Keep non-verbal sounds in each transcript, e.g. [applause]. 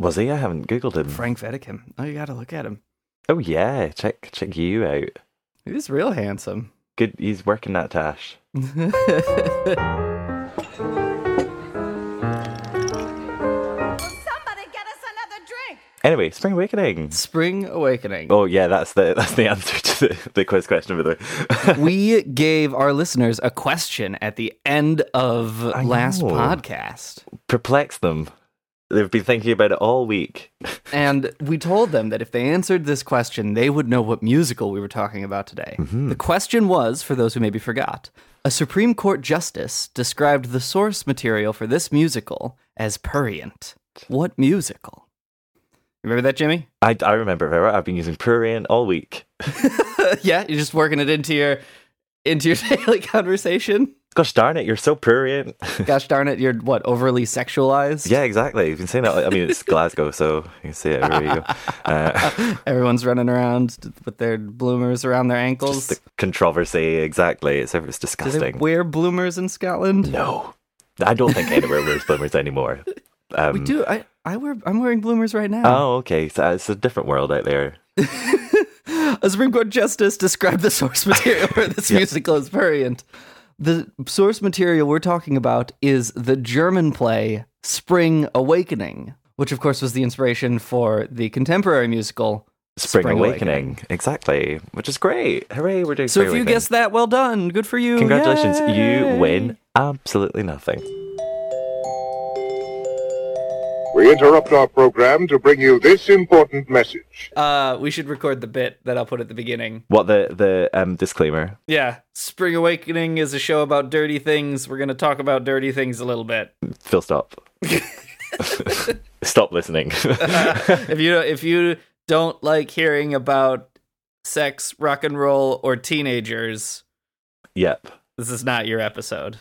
Was he? I haven't googled him. Frank Wedekind. Oh, you got to look at him. Oh yeah, check check you out. He's real handsome. Good. He's working that Tash. Anyway, Spring Awakening. Spring Awakening. Oh yeah, that's the that's the [laughs] answer to the, the quiz question of the way. we gave our listeners a question at the end of I last know. podcast. Perplex them. They've been thinking about it all week. [laughs] And we told them that if they answered this question, they would know what musical we were talking about today. Mm-hmm. The question was, for those who maybe forgot, a Supreme Court justice described the source material for this musical as prurient. What musical? Remember that, Jimmy? I, I remember very well. I've been using Prurient all week. [laughs] yeah, you're just working it into your into your [laughs] daily conversation. Gosh darn it, you're so prurient. [laughs] Gosh darn it, you're what overly sexualized. yeah, exactly. You've been saying that. I mean, it's Glasgow, so you can say it everywhere you go. [laughs] Uh, Everyone's running around with their bloomers around their ankles. the controversy, exactly. It's, it's Do they disgusting. wear bloomers in Scotland? No, I don't think anywhere wears [laughs] bloomers anymore. Um, We do. I I wear. I'm wearing bloomers right now. Oh, okay. So it's a different world out there. A Supreme Court justice described the source material for this musical as prurient. The source material we're talking about is the German play Spring Awakening, which of course was the inspiration for the contemporary musical Spring, Awakening. exactly, which is great. Hooray, we're doing. So Spring if you Awakening. guessed that, well done. Good for you. congratulations, Yay! you win absolutely nothing. We interrupt our program to bring you this important message. Uh, we should record the bit that I'll put at the beginning. What the the um disclaimer? Yeah, Spring Awakening is a show about dirty things. We're going to talk about dirty things a little bit. Phil, stop. [laughs] stop listening. [laughs] if you if you don't like hearing about sex, rock and roll, or teenagers, yep, this is not your episode.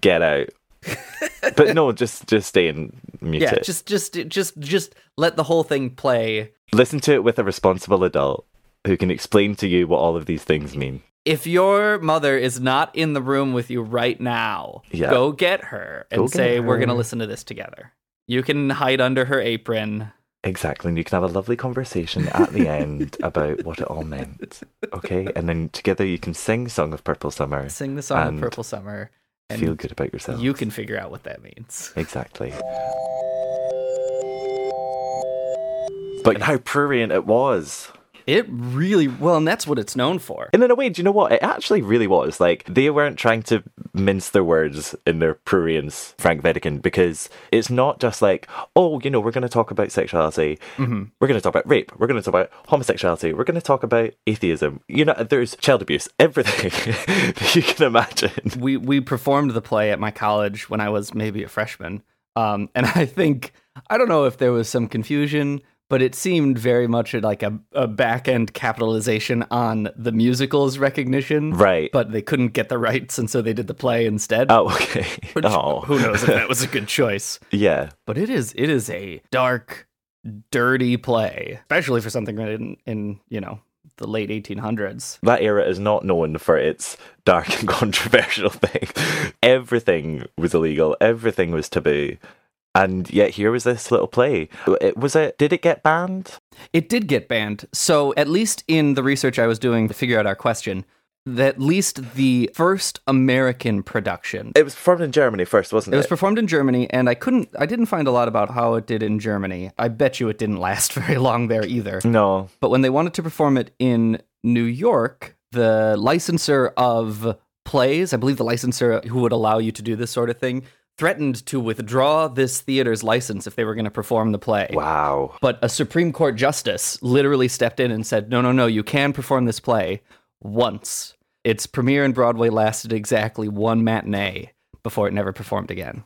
get out. [laughs] [laughs] but no, just just stay and mute yeah, it. just just just just let the whole thing play. Listen to it with a responsible adult who can explain to you what all of these things mean. If your mother is not in the room with you right now, Yeah. go get her and get say we're going to listen to this together. You can hide under her apron. Exactly, and you can have a lovely conversation at the end [laughs] about what it all meant. Okay, and then together you can sing "Song of Purple Summer," Sing the song of Purple Summer and feel good about yourself. You can figure out what that means. exactly. But how prurient it was. It really well, and that's what it's known for. And in a way, do you know what? It actually really was. Like, they weren't trying to mince their words in their prurience, Frank Wedekind, because it's not just like, oh, you know, we're going to talk about sexuality. Mm-hmm. We're going to talk about rape. We're going to talk about homosexuality. We're going to talk about atheism. You know, there's child abuse, [laughs] everything that you can imagine. we we performed the play at my college when I was maybe a freshman, um, and I think I don't know if there was some confusion, but it seemed very much like a, a back end capitalization on the musical's recognition, Right. But they couldn't get the rights, and so they did the play instead. Oh, okay. [laughs] Which, oh, who knows if that was a good [laughs] choice? yeah. But it is it is a dark, dirty play, especially for something written in you know the late 1800s. That era is not known for its dark and [laughs] controversial thing. Everything was illegal. Everything was taboo. And yet here was this little play. It was it did it get banned? It did get banned. So, at least in the research I was doing to figure out our question, that at least the first American production. It was performed in Germany first, wasn't It it? was performed in Germany, and I couldn't, I didn't find a lot about how it did in Germany. I bet you it didn't [laughs] last very long there either. no. But when they wanted to perform it in New York, the licensor of plays, I believe the licensor who would allow you to do this sort of thing, threatened to withdraw this theater's license if they were going to perform the play. Wow. But a Supreme Court justice literally stepped in and said, no, no, no, you can perform this play once. Its premiere in Broadway lasted exactly one matinee before it never performed again.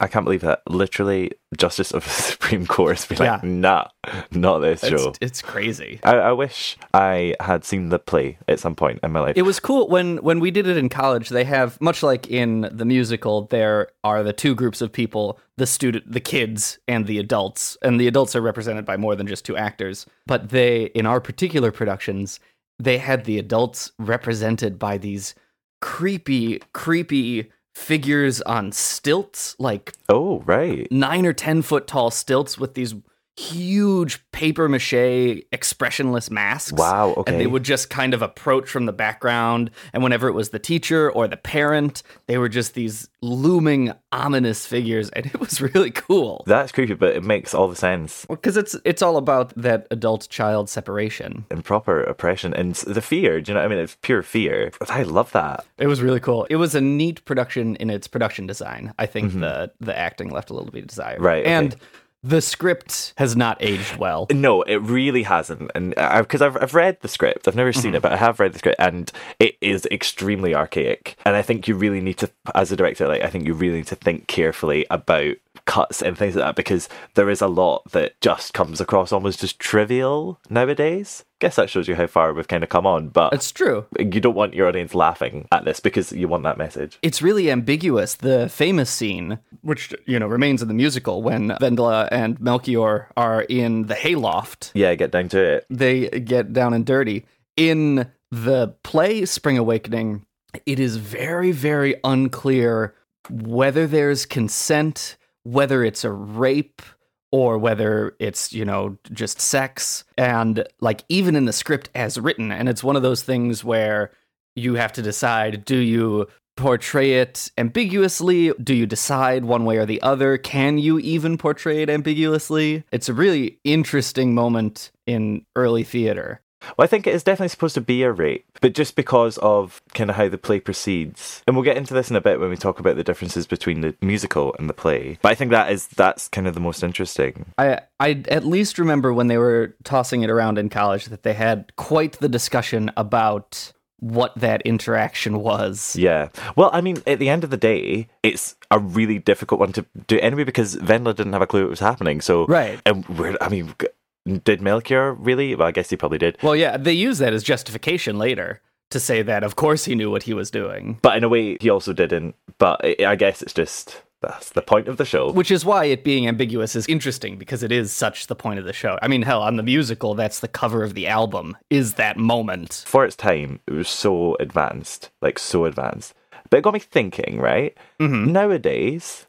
I can't believe that. Literally, Justice of [laughs] the Supreme Court has been like, Yeah. nah, not this It's, show. it's crazy. I, I wish I had seen the play at some point in my life. It was cool when when we did it in college. They have much like in the musical. There are the two groups of people: the student, the kids, and the adults. And the adults are represented by more than just two actors. But they, in our particular productions, they had the adults represented by these creepy, creepy figures on stilts, like oh, right. nine or ten foot tall stilts with these huge paper mache expressionless masks. Wow, Okay. And they would just kind of approach from the background. And whenever it was the teacher or the parent, they were just these looming, ominous figures. And [laughs] it was really cool. That's creepy, but it makes all the sense. Because it's it's all about that adult child separation. And proper oppression and the fear. Do you know what I mean? It's pure fear. I love that. It was really cool. It was a neat production in its production design. I think Mm-hmm. the the acting left a little bit to desire. Right, okay. And the script has not aged well. No, it really hasn't. And because I've, I've read the script, I've never seen it, mm-hmm. but I have read the script, and it is extremely archaic. And I think you really need to, as a director, like I think you really need to think carefully about cuts and things like that because there is a lot that just comes across almost as trivial nowadays. Guess that shows you how far we've kind of come on, but It's true. you don't want your audience laughing at this because you want that message. it's really ambiguous. The famous scene, which you know remains in the musical, when Wendla and Melchior are in the hayloft, Yeah, get down to it. they get down and dirty. In the play Spring Awakening, it is very, very unclear whether there's consent, whether it's a rape, or whether it's, you know, just sex. And like even in the script as written, and it's one of those things where you have to decide do you portray it ambiguously? Do you decide one way or the other? Can you even portray it ambiguously? It's a really interesting moment in early theater. Well, I think it is definitely supposed to be a rape, but just because of kind of how the play proceeds, and we'll get into this in a bit when we talk about the differences between the musical and the play. But I think that is that's kind of the most interesting. I I at least remember when they were tossing it around in college that they had quite the discussion about what that interaction was. Yeah. Well, I mean, at the end of the day, it's a really difficult one to do anyway because Wendla didn't have a clue what was happening. So Right. and we're, I mean, did Melchior really? Well, I guess he probably did. Well, yeah, they use that as justification later to say that of course he knew what he was doing. But in a way, he also didn't. But I I guess it's just that's the point of the show. Which is why it being ambiguous is interesting because it is such the point of the show. I mean, hell, on the musical, that's the cover of the album, is that moment. for its time, it was so advanced, like so advanced. But it got me thinking, right? Mm-hmm. Nowadays,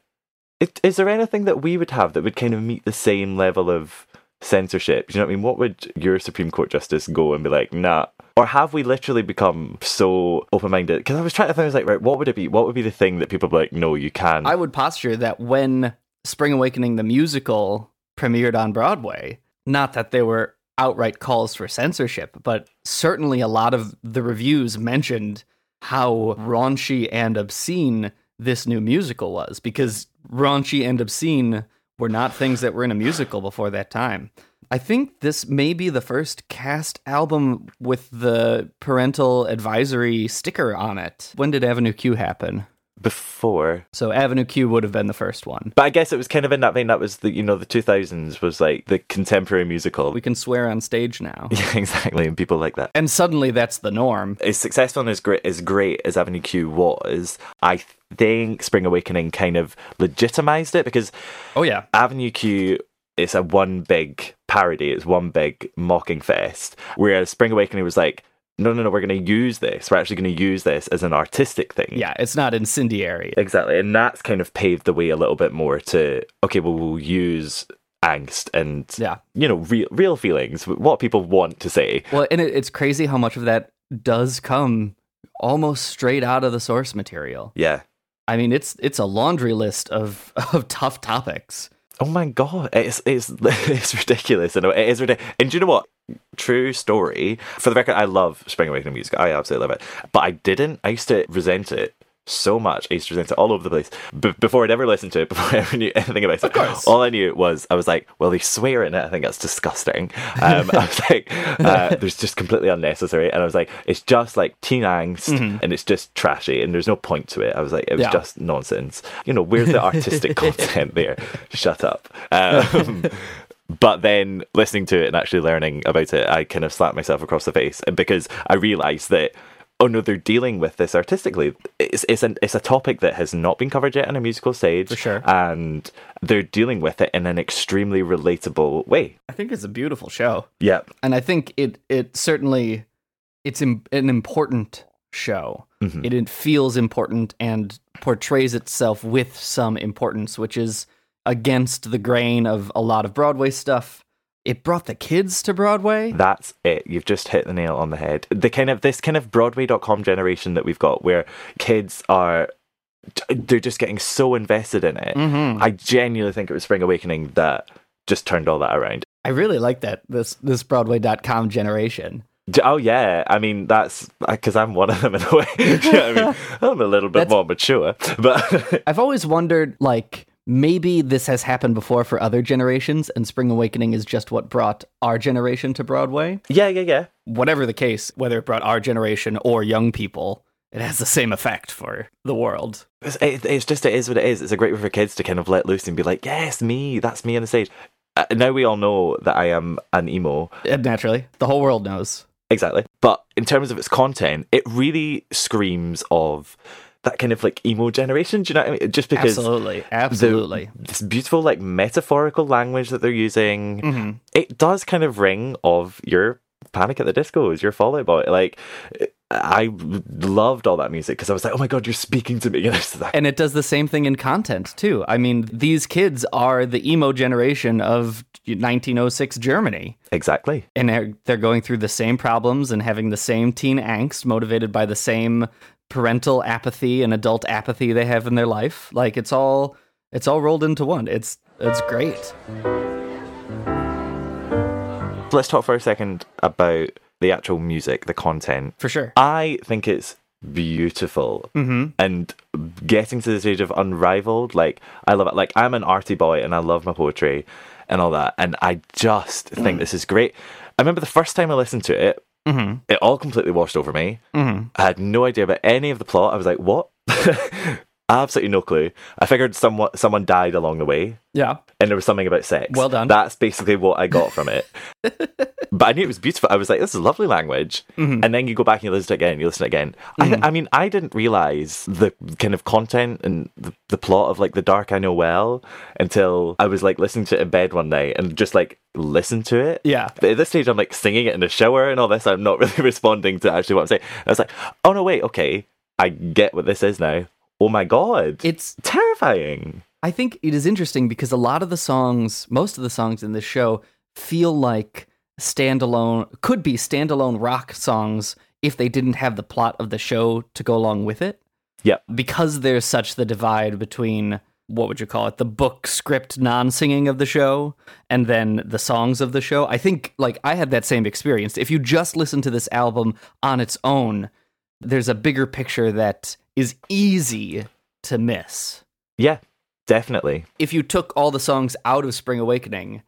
it, is there anything that we would have that would kind of meet the same level of censorship? You know what I mean? What would your Supreme Court justice go and be like, nah? Or have we literally become so open minded? Because I was trying to think, I was like, right, what would it be? What would be the thing that people be like, no, you can? I would posture that when Spring Awakening the musical premiered on Broadway, not that there were outright calls for censorship, but certainly a lot of the reviews mentioned how raunchy and obscene this new musical was because raunchy and obscene were not things that were in a musical before that time. I think this may be the first cast album with the parental advisory sticker on it. When did Avenue Q happen? Before. So Avenue Q would have been the first one. But I guess it was kind of in that vein. That was the, you know, the 2000s was like the contemporary musical. We can swear on stage now. [laughs] yeah, exactly. And people like that. And suddenly that's the norm. as successful and as great as great as Avenue Q was, I think Spring Awakening kind of legitimized it because Oh yeah. Avenue Q is a one big parody, it's one big mocking fest. Whereas Spring Awakening was like, no, no, no, we're going to use this. We're actually going to use this as an artistic thing. Yeah, it's not incendiary. Exactly. And that's kind of paved the way a little bit more to, okay, well, we'll use angst and, Yeah. you know, real, real feelings, what people want to say. Well, and it, it's crazy how much of that does come almost straight out of the source material. Yeah. I mean, it's it's a laundry list of [laughs] of tough topics. Oh my god, it's it's [laughs] it's ridiculous. and it is ridiculous. And do you know what? True story. For the record, I love Spring Awakening music. I absolutely love it. But I didn't. I used to resent it so much. I used to resent it all over the place. B- before I'd ever listened to it, [laughs] before I ever knew anything about it. Of course. All I knew was I was like, well, they swear in it. I think that's disgusting. Um, I was like, uh, [laughs] there's just completely unnecessary. And I was like, it's just like teen angst, and it's just trashy, and there's no point to it. I was like, it was Yeah. just nonsense. You know, where's the artistic [laughs] content there? Shut up. Um, but then listening to it and actually learning about it, I kind of slapped myself across the face, and because I realised that. Oh no, they're dealing with this artistically. It's it's an it's a topic that has not been covered yet on a musical stage, For sure. and they're dealing with it in an extremely relatable way. I think it's a beautiful show, Yeah, and I think it it certainly it's im- an important show. Mhm. It, it feels important and portrays itself with some importance, which is against the grain of a lot of Broadway stuff. It brought the kids to Broadway. That's it. You've just hit the nail on the head. The kind of this kind of Broadway.com generation that we've got where kids are they're just getting so invested in it. Mhm. I genuinely think it was Spring Awakening that just turned all that around. I really like that this this Broadway.com generation. Oh yeah, I mean that's because I'm one of them in a way. You know I mean, [laughs] I'm a little bit That's- more mature, but I've always wondered, like, maybe this has happened before for other generations, and Spring Awakening is just what brought our generation to Broadway. yeah, yeah, yeah. Whatever the case, whether it brought our generation or young people, it has the same effect for the world. It's, it, it's just it is what it is. It's a great way for kids to kind of let loose and be like, yes, me, that's me on the stage. Uh, now we all know that I am an emo. And naturally, the whole world knows. Exactly. But in terms of its content, it really screams of that kind of like emo generation. Do you know what I mean? Just because Absolutely, the- absolutely. this beautiful like metaphorical language that they're using, Mhm. it does kind of ring of your Panic at the Disco is your Fallout Boy. Like, I loved all that music because I was like, oh my god, you're speaking to me. You know, so that- And it does the same thing in content too. I mean, these kids are the emo generation of 1906 Germany. exactly. and they're, they're going through the same problems and having the same teen angst motivated by the same parental apathy and adult apathy they have in their life like it's all it's all rolled into one it's it's great Let's talk for a second about the actual music, the content. for sure I think it's beautiful mm-hmm. and getting to the stage of unrivaled. Like I love it. Like I'm an arty boy and I love my poetry and all that. And I just think this is great. I remember the first time I listened to it, Mm-hmm. it all completely washed over me. Mm-hmm. I had no idea about any of the plot. I was like, what? [laughs] Absolutely no clue. I figured someone someone died along the way yeah and there was something about sex. Well done. That's basically what I got from it. [laughs] but I knew it was beautiful. I was like, this is lovely language. Mhm. And then you go back and you listen to it again, you listen to it again. I, I mean, I didn't realize the kind of content and the, the plot of like The Dark I Know Well until I was like listening to it in bed one night and just like listen to it. yeah But at this stage, I'm like singing it in the shower and all this. I'm not [laughs] really responding to actually what I'm saying. I was like, oh no, wait, okay. I get what this is now. Oh my god. it's terrifying. i think it is interesting because a lot of the songs most of the songs in this show feel like standalone could be standalone rock songs if they didn't have the plot of the show to go along with it Yep. because there's such the divide between what would you call it the book script non-singing of the show and then the songs of the show i think like i had that same experience if you just listen to this album on its own there's a bigger picture that is easy to miss Yeah, definitely. if you took all the songs out of spring awakening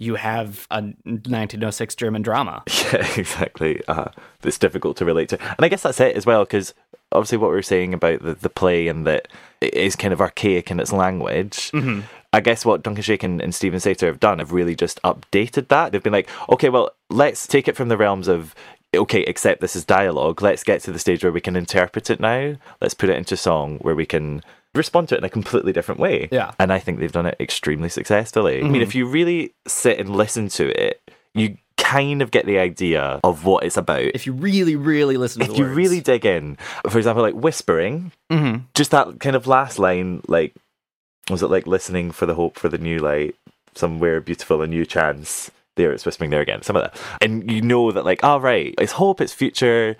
you have a 1906 german drama [laughs] Yeah, exactly. Uh, it's difficult to relate to. And I guess that's it as well, because obviously what we were saying about the, the play and that it is kind of archaic in its language. I guess what Duncan Sheik and, and Steven Sater have done have really just updated that. They've been like, okay, well, let's take it from the realms of, okay, except this is dialogue. Let's get to the stage where we can interpret it now. Let's put it into song where we can respond to it in a completely different way. Yeah. And I think they've done it extremely successfully. I mean, if you really sit and listen to it, you kind of get the idea of what it's about. If you really, really listen to it. if you words. really dig in, for example, like whispering, Mhm. just that kind of last line, like, was it like listening for the hope for the new light, somewhere beautiful, a new chance? There, it's whispering there again, some of that. And you know that, like, all right, it's hope, it's future.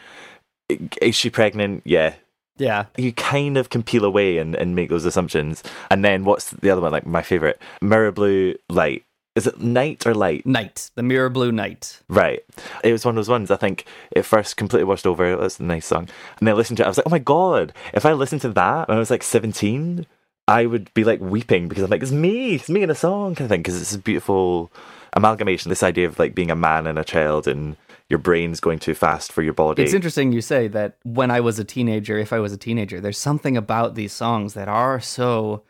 Is she pregnant? Yeah. Yeah. You kind of can peel away and, and make those assumptions. And then what's the other one? Like, my favorite mirror blue light. Is it night or light? Night. The Mirror Blue Night. Right. It was one of those ones I think it first completely washed over. That's a nice song. And then I listened to it. I was like, oh my God. If I listened to that when I was like 17, I would be like weeping because I'm like, it's me. It's me in a song kind of thing. Because it's a beautiful amalgamation. This idea of like being a man and a child and your brain's going too fast for your body. It's interesting you say that when I was a teenager, if I was a teenager, there's something about these songs that are so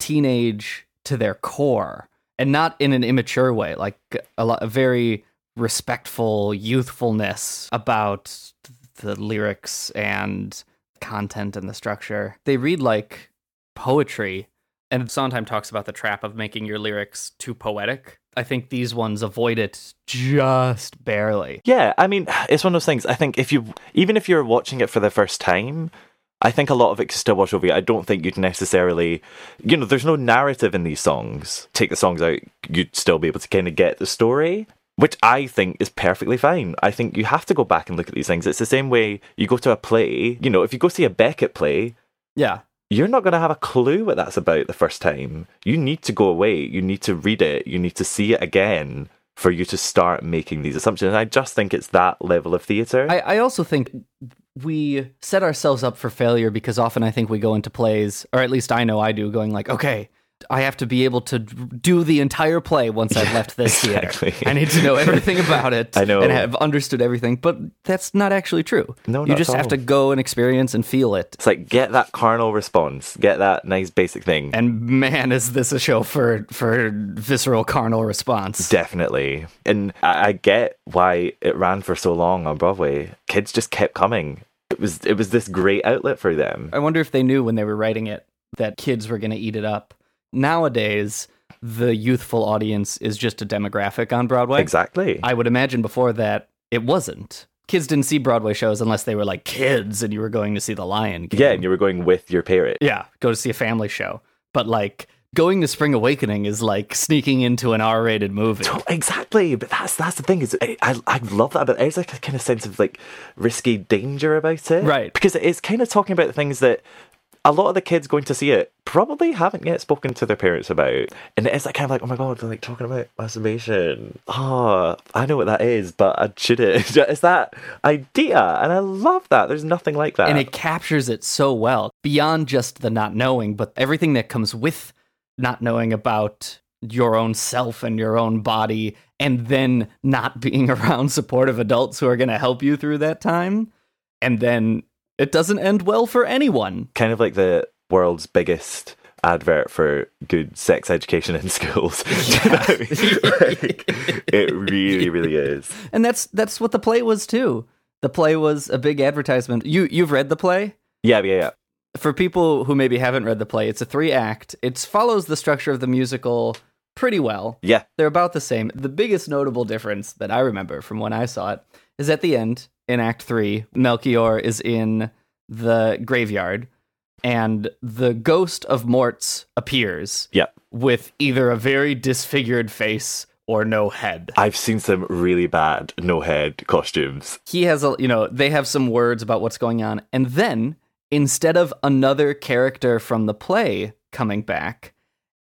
teenage to their core and not in an immature way, like a, lot, a very respectful youthfulness about the lyrics and content and the structure. They read like poetry. And Sondheim talks about the trap of making your lyrics too poetic. I think these ones avoid it just barely. Yeah, I mean, it's one of those things. I think if you, even if you're watching it for the first time, I think a lot of it can still wash over you. I don't think you'd necessarily, you know, there's no narrative in these songs. Take the songs out, you'd still be able to kind of get the story, which I think is perfectly fine. I think you have to go back and look at these things. It's the same way you go to a play, you know, if you go see a Beckett play, Yeah. You're not going to have a clue what that's about the first time. You need to go away, you need to read it, you need to see it again for you to start making these assumptions. And I just think it's that level of theatre. I, I also think we set ourselves up for failure because often I think we go into plays, or at least I know I do, going like, okay, I have to be able to do the entire play once I've left this exactly. theater. I need to know everything about it. [laughs] I know. and have understood everything. But that's not actually true. No, you just have to go and experience and feel it. It's like get that carnal response, get that nice basic thing. And man, is this a show for for visceral carnal response? Definitely. And I, I get why it ran for so long on Broadway. Kids just kept coming. It was it was this great outlet for them. I wonder if they knew when they were writing it that kids were going to eat it up. Nowadays, the youthful audience is just a demographic on Broadway. Exactly. I would imagine before that it wasn't. Kids didn't see Broadway shows unless they were like kids and you were going to see The Lion King. yeah, and you were going with your parent. Yeah, go to see a family show. But like going to Spring Awakening is like sneaking into an R-rated movie. Exactly, but that's that's the thing is I, I I love that. But there's like a kind of sense of like risky danger about it, Right. Because it's kind of talking about the things that a lot of the kids going to see it probably haven't yet spoken to their parents about, and it's like kind of like oh my god, they're like talking about masturbation. Oh, I know what that is, but I shouldn't. [laughs] It's that idea, and I love that. There's nothing like that. and it captures it so well beyond just the not knowing but everything that comes with not knowing about your own self and your own body and then not being [laughs] around supportive adults who are going to help you through that time and then it doesn't end well for anyone kind of like the world's biggest advert for good sex education in [laughs] schools. Do you know I mean? Like, it really, really is. and that's that's what the play was too the play was a big advertisement you you've read the play Yeah, yeah, yeah. for people who maybe haven't read the play it's a three act it follows the structure of the musical pretty well Yeah, They're about the same. The biggest notable difference that I remember from when I saw it is at the end in Act 3, Melchior is in the graveyard and the ghost of Moritz appears yeah. with either a very disfigured face or no head. I've seen some really bad no head costumes. He has a, you know, they have some words about what's going on. And then instead of another character from the play coming back,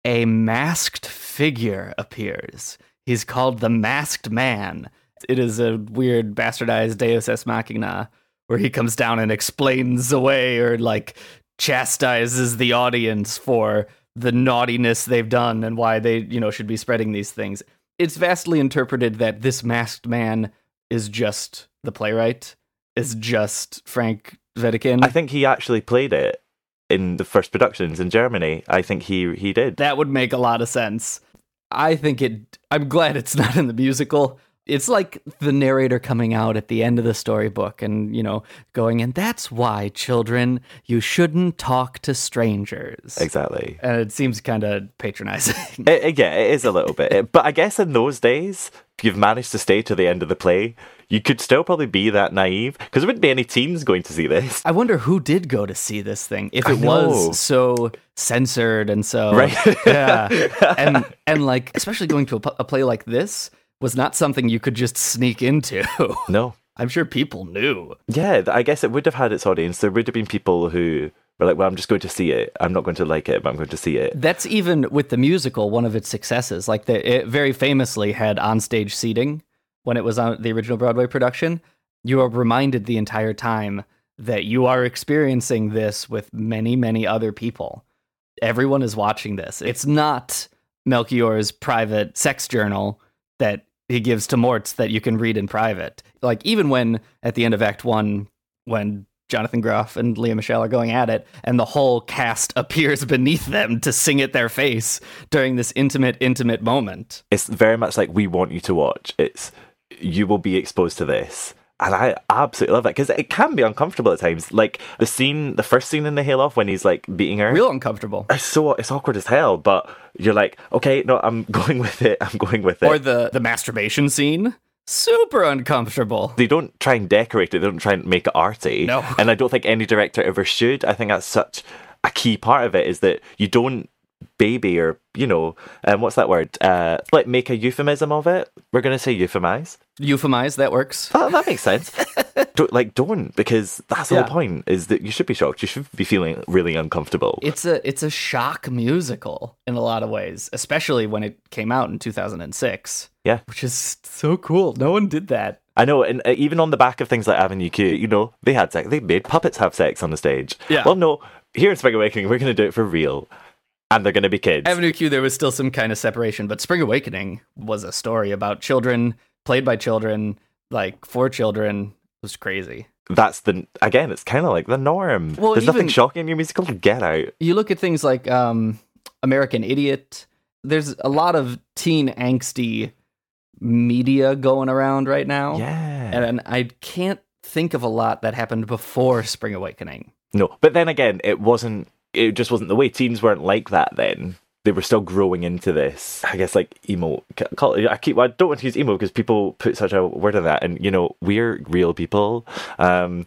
a masked figure appears. He's called the Masked Man. It is a weird bastardized Deus Ex Machina where he comes down and explains away or like chastises the audience for the naughtiness they've done and why they, you know, should be spreading these things. It's vastly interpreted that this masked man is just the playwright, is just Frank Wedekind. I think he actually played it in the first productions in Germany. I think he he did. that would make a lot of sense. I think it. I'm glad it's [laughs] not in the musical. It's like the narrator coming out at the end of the storybook and, you know, going, and that's why, children, you shouldn't talk to strangers. Exactly. And it seems kind of patronizing. It, it- yeah, it is a little bit. [laughs] But I guess in those days, you've managed to stay to the end of the play, you could still probably be that naive because there wouldn't be any teens going to see this. I wonder who did go to see this thing if it was so censored and so Right. yeah, [laughs] and and like especially going to a, a play like this was not something you could just sneak into. [laughs] No. I'm sure people knew. Yeah, I guess it would have had its audience. There would have been people who were like, well, I'm just going to see it. I'm not going to like it, but I'm going to see it. That's even with the musical one of its successes. Like the, it very famously had onstage seating when it was on the original Broadway production. You are reminded the entire time that you are experiencing this with many, many other people. Everyone is watching this. It's not Melchior's private sex journal that he gives to Moritz that you can read in private. Like even when at the end of Act One, when Jonathan Groff and Lea Michele are going at it, and the whole cast [laughs] appears beneath them to sing at their face during this intimate, intimate moment. It's very much like we want you to watch. It's you will be exposed to this. And I absolutely love that because it can be uncomfortable at times. Like the scene, the first scene in the hail off when he's like beating her. Real uncomfortable. It's so it's awkward as hell, but you're like, okay, no, I'm [laughs] going with it. I'm going with it. Or the the masturbation scene. Super uncomfortable. they don't try and decorate it. They don't try and make it arty. No. And I don't think any director ever should. I think that's such a key part of it is that you don't baby or you know, um, what's that word? Uh, like make a euphemism of it. We're gonna say euphemize. Euphemize, that works. That, that makes sense. [laughs] don't, like don't because that's the Yeah. whole point. Is that you should be shocked. You should be feeling really uncomfortable. It's a it's a shock musical in a lot of ways, especially when it came out in 2006. Yeah. Which is so cool. No one did that. I know, and uh, even on the back of things like Avenue Q, you know, they had sex. They made puppets have sex on the stage. Yeah. Well, no, here in Spring Awakening, we're going to do it for real, and they're going to be kids. Avenue Q, there was still some kind of separation, but Spring Awakening was a story about children, played by children, like for children. It was crazy. That's the again. It's kind of like the norm. Well, There's nothing even- shocking in your musical. Get out. You look at things like um, American Idiot. There's a lot of teen angsty media going around right now. Yeah. And I can't think of a lot that happened before Spring Awakening. no, but then again, it wasn't. It just wasn't the way. Teens weren't like that then. They were still growing into this. I guess like emo. I keep. I don't want to use emo because people put such a word on that, and you know we're real people. Um,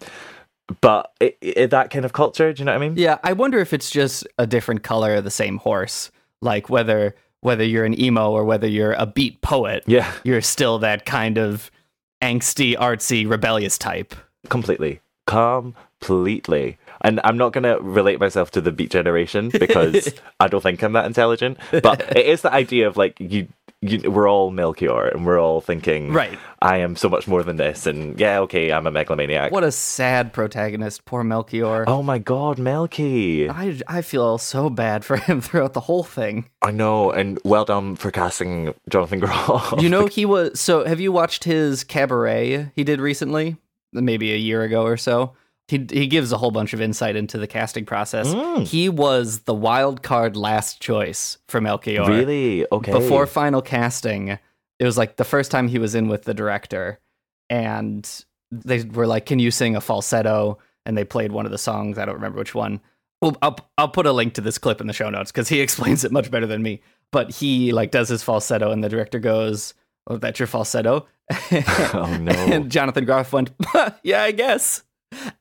but it, it, that kind of culture. Do you know what I mean? Yeah, I wonder if it's just a different color of the same horse. Like whether whether you're an emo or whether you're a beat poet, Yeah. you're still that kind of angsty, artsy, rebellious type. completely completely and i'm not going to relate myself to the beat generation because [laughs] i don't think i'm that intelligent but it is the idea of like you, you we're all melchior and we're all thinking Right. i am so much more than this and yeah okay i'm a megalomaniac What a sad protagonist, poor Melchior. oh my god melky I, I feel so bad for him [laughs] throughout the whole thing. i know and well done for casting jonathan groff You know, he [laughs] was. So, have you watched his cabaret he did recently? Maybe a year ago or so. He, he gives a whole bunch of insight into the casting process. Mm. He was the wild card last choice for Melchior. really okay Before final casting, it was like the first time he was in with the director, and they were like, "Can you sing a falsetto?" And they played one of the songs. I don't remember which one. Well, I'll I'll put a link to this clip in the show notes because he [laughs] explains it much better than me. But he like does his falsetto, and the director goes, "Oh, that's your falsetto." [laughs] oh no [laughs] And Jonathan Groff went, "Yeah, I guess."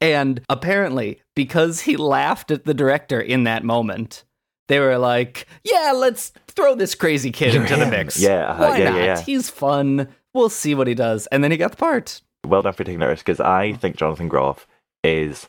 And apparently, because he laughed at the director in that moment, they were like, "Yeah, let's throw this crazy kid into the mix. Yeah, uh-huh. why Yeah, not? yeah, yeah. He's fun. We'll see what he does." And then he got the part. well done for taking that risk because I think Jonathan Groff is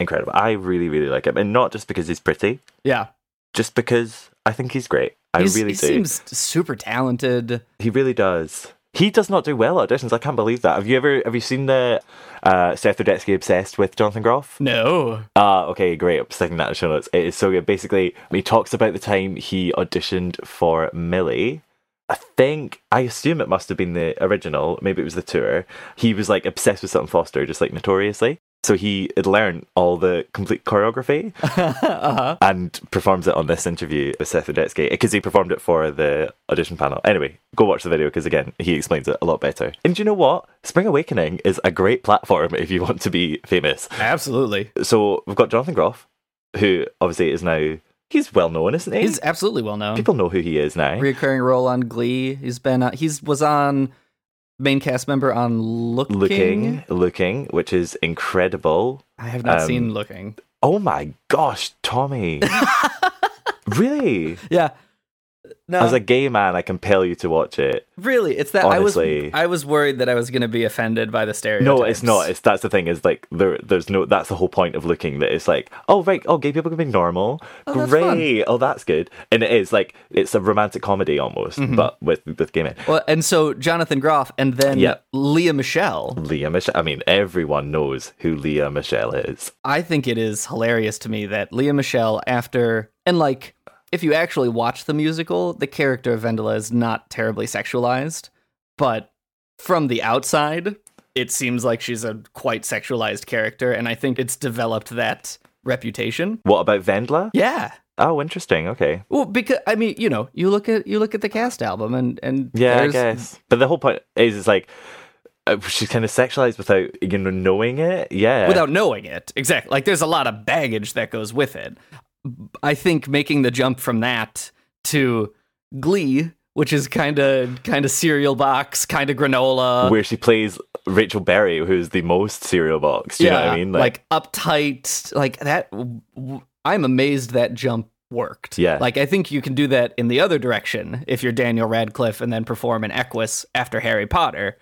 incredible. I really, really like him, and not just because he's pretty, Yeah, just because I think he's great. I He's- really he do. seems super talented. He really does. He does not do well at auditions. I can't believe that. Have you ever have you seen the uh, Seth Rudetsky obsessed with Jonathan Groff? No, Ah, okay, great. I'm sticking that in the show notes. It is so good. Basically, he talks about the time he auditioned for Millie. I think, I assume it must have been the original. Maybe it was the tour. He was like obsessed with Sutton Foster, just like notoriously. So he had learned all the complete choreography [laughs] uh-huh. and performs it on this interview with Seth Rudetsky because he performed it for the audition panel. Anyway, go watch the video because again, he explains it a lot better. And do you know what? Spring Awakening is a great platform [laughs] if you want to be famous. Absolutely. So we've got Jonathan Groff, who obviously is now he's well known, isn't he? He's absolutely well known. People know who he is now. Reoccurring role on Glee. He's been uh, he's was on main cast member on Looking. Looking, looking, which is incredible. I have not Um, seen Looking. Oh my gosh, Tommy! [laughs] really? Yeah. No, As a gay man, I compel you to watch it. really, it's that honestly- I was I was worried that I was going to be offended by the stereotypes. No, it's not. It's that's the thing. Is like there, there's no. That's the whole point of looking. That it's like, oh right, oh gay people can be normal. Oh, that's Great. Oh, that's good. And it is like it's a romantic comedy almost, Mm-hmm. but with with gay men. Well, and so Jonathan Groff and then Yeah. Lea Michele. Lea Michele. I mean, everyone knows who Lea Michele is. I think it is hilarious to me that Lea Michele, after and like, if you actually watch the musical, the character of Wendla is not terribly sexualized, but from the outside, it seems like she's a quite sexualized character, and I think it's developed that reputation. What about Wendla? Yeah. Oh, interesting. Okay. Well, because I mean, you know, you look at you look at the cast album, and and Yeah, I guess. But the whole point is, it's like uh, she's kind of sexualized without you know knowing it. Yeah. without knowing it. Exactly. Like there's a lot of baggage that goes with it. I think making the jump from that to Glee, which is kind of kind of cereal box, kind of granola. where she plays Rachel Berry, who's the most cereal box. Do you know what I mean? like, uptight, like that. I'm amazed that jump worked. Yeah. Like I think you can do that in the other direction if you're Daniel Radcliffe and then perform an Equus after Harry Potter.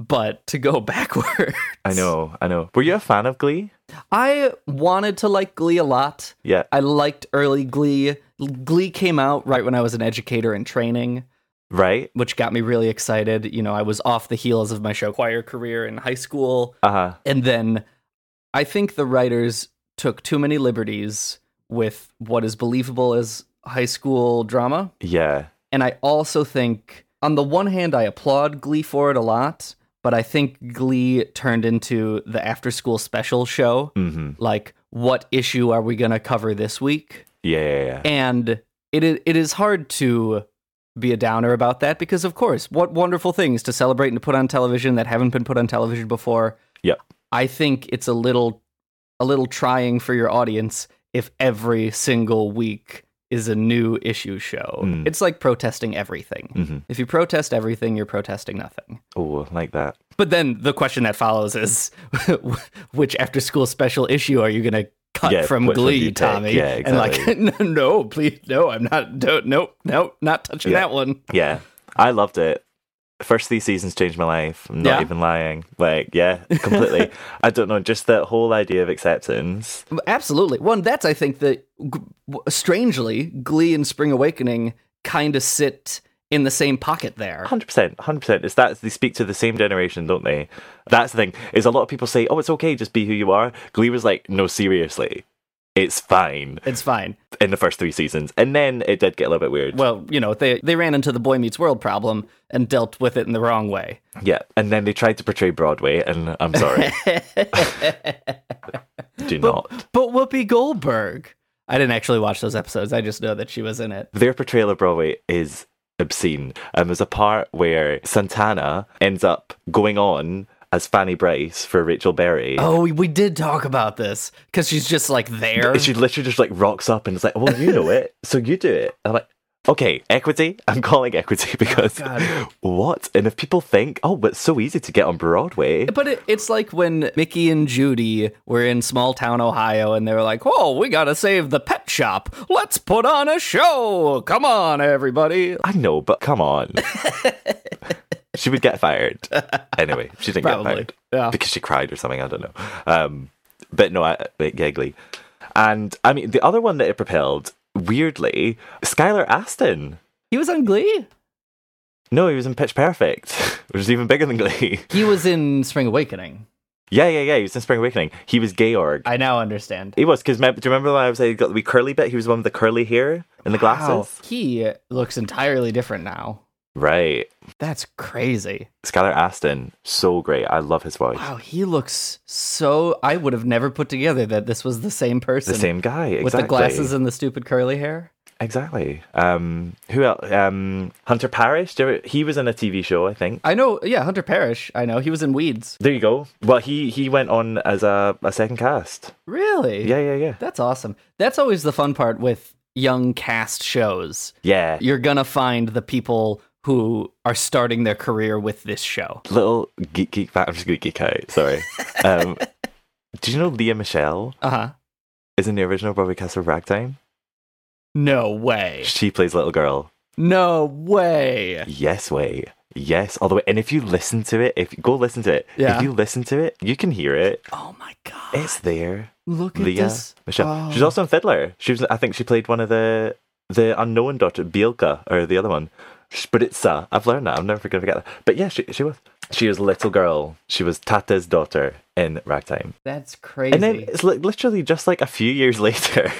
But to go [laughs] backwards, I know, I know. Were you a fan of Glee? I wanted to like Glee a lot. Yeah. I liked early Glee. Glee came out right when I was an educator in training, Right? which got me really excited. You know, I was off the heels of my show choir career in high school. Uh huh. And then I think the writers took too many liberties with what is believable as high school drama. Yeah. And I also think, on the one hand, I applaud Glee for it a lot, but I think Glee turned into the after school special show. hmm Like, what issue are we going to cover this week? Yeah, yeah, yeah. And it is, it is hard to be a downer about that because, of course, what wonderful things to celebrate and to put on television that haven't been put on television before. Yep. I think it's a little a little trying for your audience if every single week is a new issue show. Mm. It's like protesting everything. Mhm. If you protest everything, you're protesting nothing. Oh, like that. But then the question that follows is [laughs] which after school special issue are you going to cut Yeah, from which one do Glee, take? Tommy? Yeah, And like, no, [laughs] no, please, no, I'm not, don't, nope, nope, not touching Yeah. that one. Yeah. I loved it. First three seasons changed my life. I'm not Yeah? even lying. Like, yeah, completely. [laughs] I don't know, just that whole idea of acceptance. Absolutely. One, that's, I think, that strangely, Glee and Spring Awakening kind of sit in the same pocket there. Hundred percent, hundred percent. It's that they speak to the same generation, don't they? That's the thing. Is a lot of people say, "Oh, it's okay, just be who you are." Glee was like, "No, seriously, it's fine." It's fine. In the first three seasons, and then it did get a little bit weird. Well, you know, they they ran into the Boy Meets World problem and dealt with it in the wrong way. yeah, and then they tried to portray Broadway, and I'm sorry, [laughs] do not. But Whoopi Goldberg. I didn't actually watch those episodes. I just know that she was in it. Their portrayal of Broadway is obscene. Um, there's a part where Santana ends up going on as Fanny Brice for Rachel Berry. Oh, we, we did talk about this because she's just like there. She literally just like rocks up and is like, "Well, you know it, [laughs] so you do it." I'm like, "Okay, equity. I'm calling equity [laughs] because Oh, what?" And if people think, "Oh, but it's so easy to get on Broadway," But it, it's like when Mickey and Judy were in small town Ohio and they were like, "Oh, we gotta save the pet shop. Let's put on a show. Come on, everybody." I know, but come on, [laughs] she would get fired [laughs] anyway. She didn't Probably, get fired yeah. because she cried or something. I don't know. Um, but no, I like Giggly. And I mean, the other one that it propelled, weirdly, Skylar Astin. He was on Glee. No, he was in Pitch Perfect, [laughs] which is even bigger than Glee. He was in Spring Awakening. Yeah, yeah, yeah. He was in Spring Awakening. He was Georg. I now understand. He was because do you remember when I was saying he got the wee curly bit? He was the one with the curly hair and the Wow. glasses. He looks entirely different now. Right. That's crazy. Skylar Astin, so great. I love his voice. Wow, he looks so. I would have never put together that this was the same person. The same guy, exactly. with the glasses and the stupid curly hair. Exactly. Um, who else? Um, Hunter Parrish. Do you ever- He was in a TV show, I think. I know. Yeah, Hunter Parrish. I know he was in Weeds. There you go. Well, he he went on as a, a second cast. Really? Yeah, yeah, yeah. That's awesome. That's always the fun part with young cast shows. Yeah. You're gonna find the people who are starting their career with this show. Little geek geek fact. I'm just gonna geek out. Sorry. [laughs] um, do you know Lea Michele Uh huh. is in the original Broadway cast of Ragtime? No way. She plays little girl. No way. Yes, way. Yes, all the way. And if you listen to it, if you go listen to it, Yeah. if you listen to it, you can hear it. Oh my god. It's there. Look at Leah this. Michelle. Oh. She's also in Fiddler. She was. I think she played one of the the unknown daughter, Bielke, or the other one. [laughs] Spritza. Uh, I've learned that. I'm never going to forget that. But yeah, she she was. She was little girl. She was Tateh's daughter in Ragtime. That's crazy. And then it's li- literally just like a few years [laughs] later,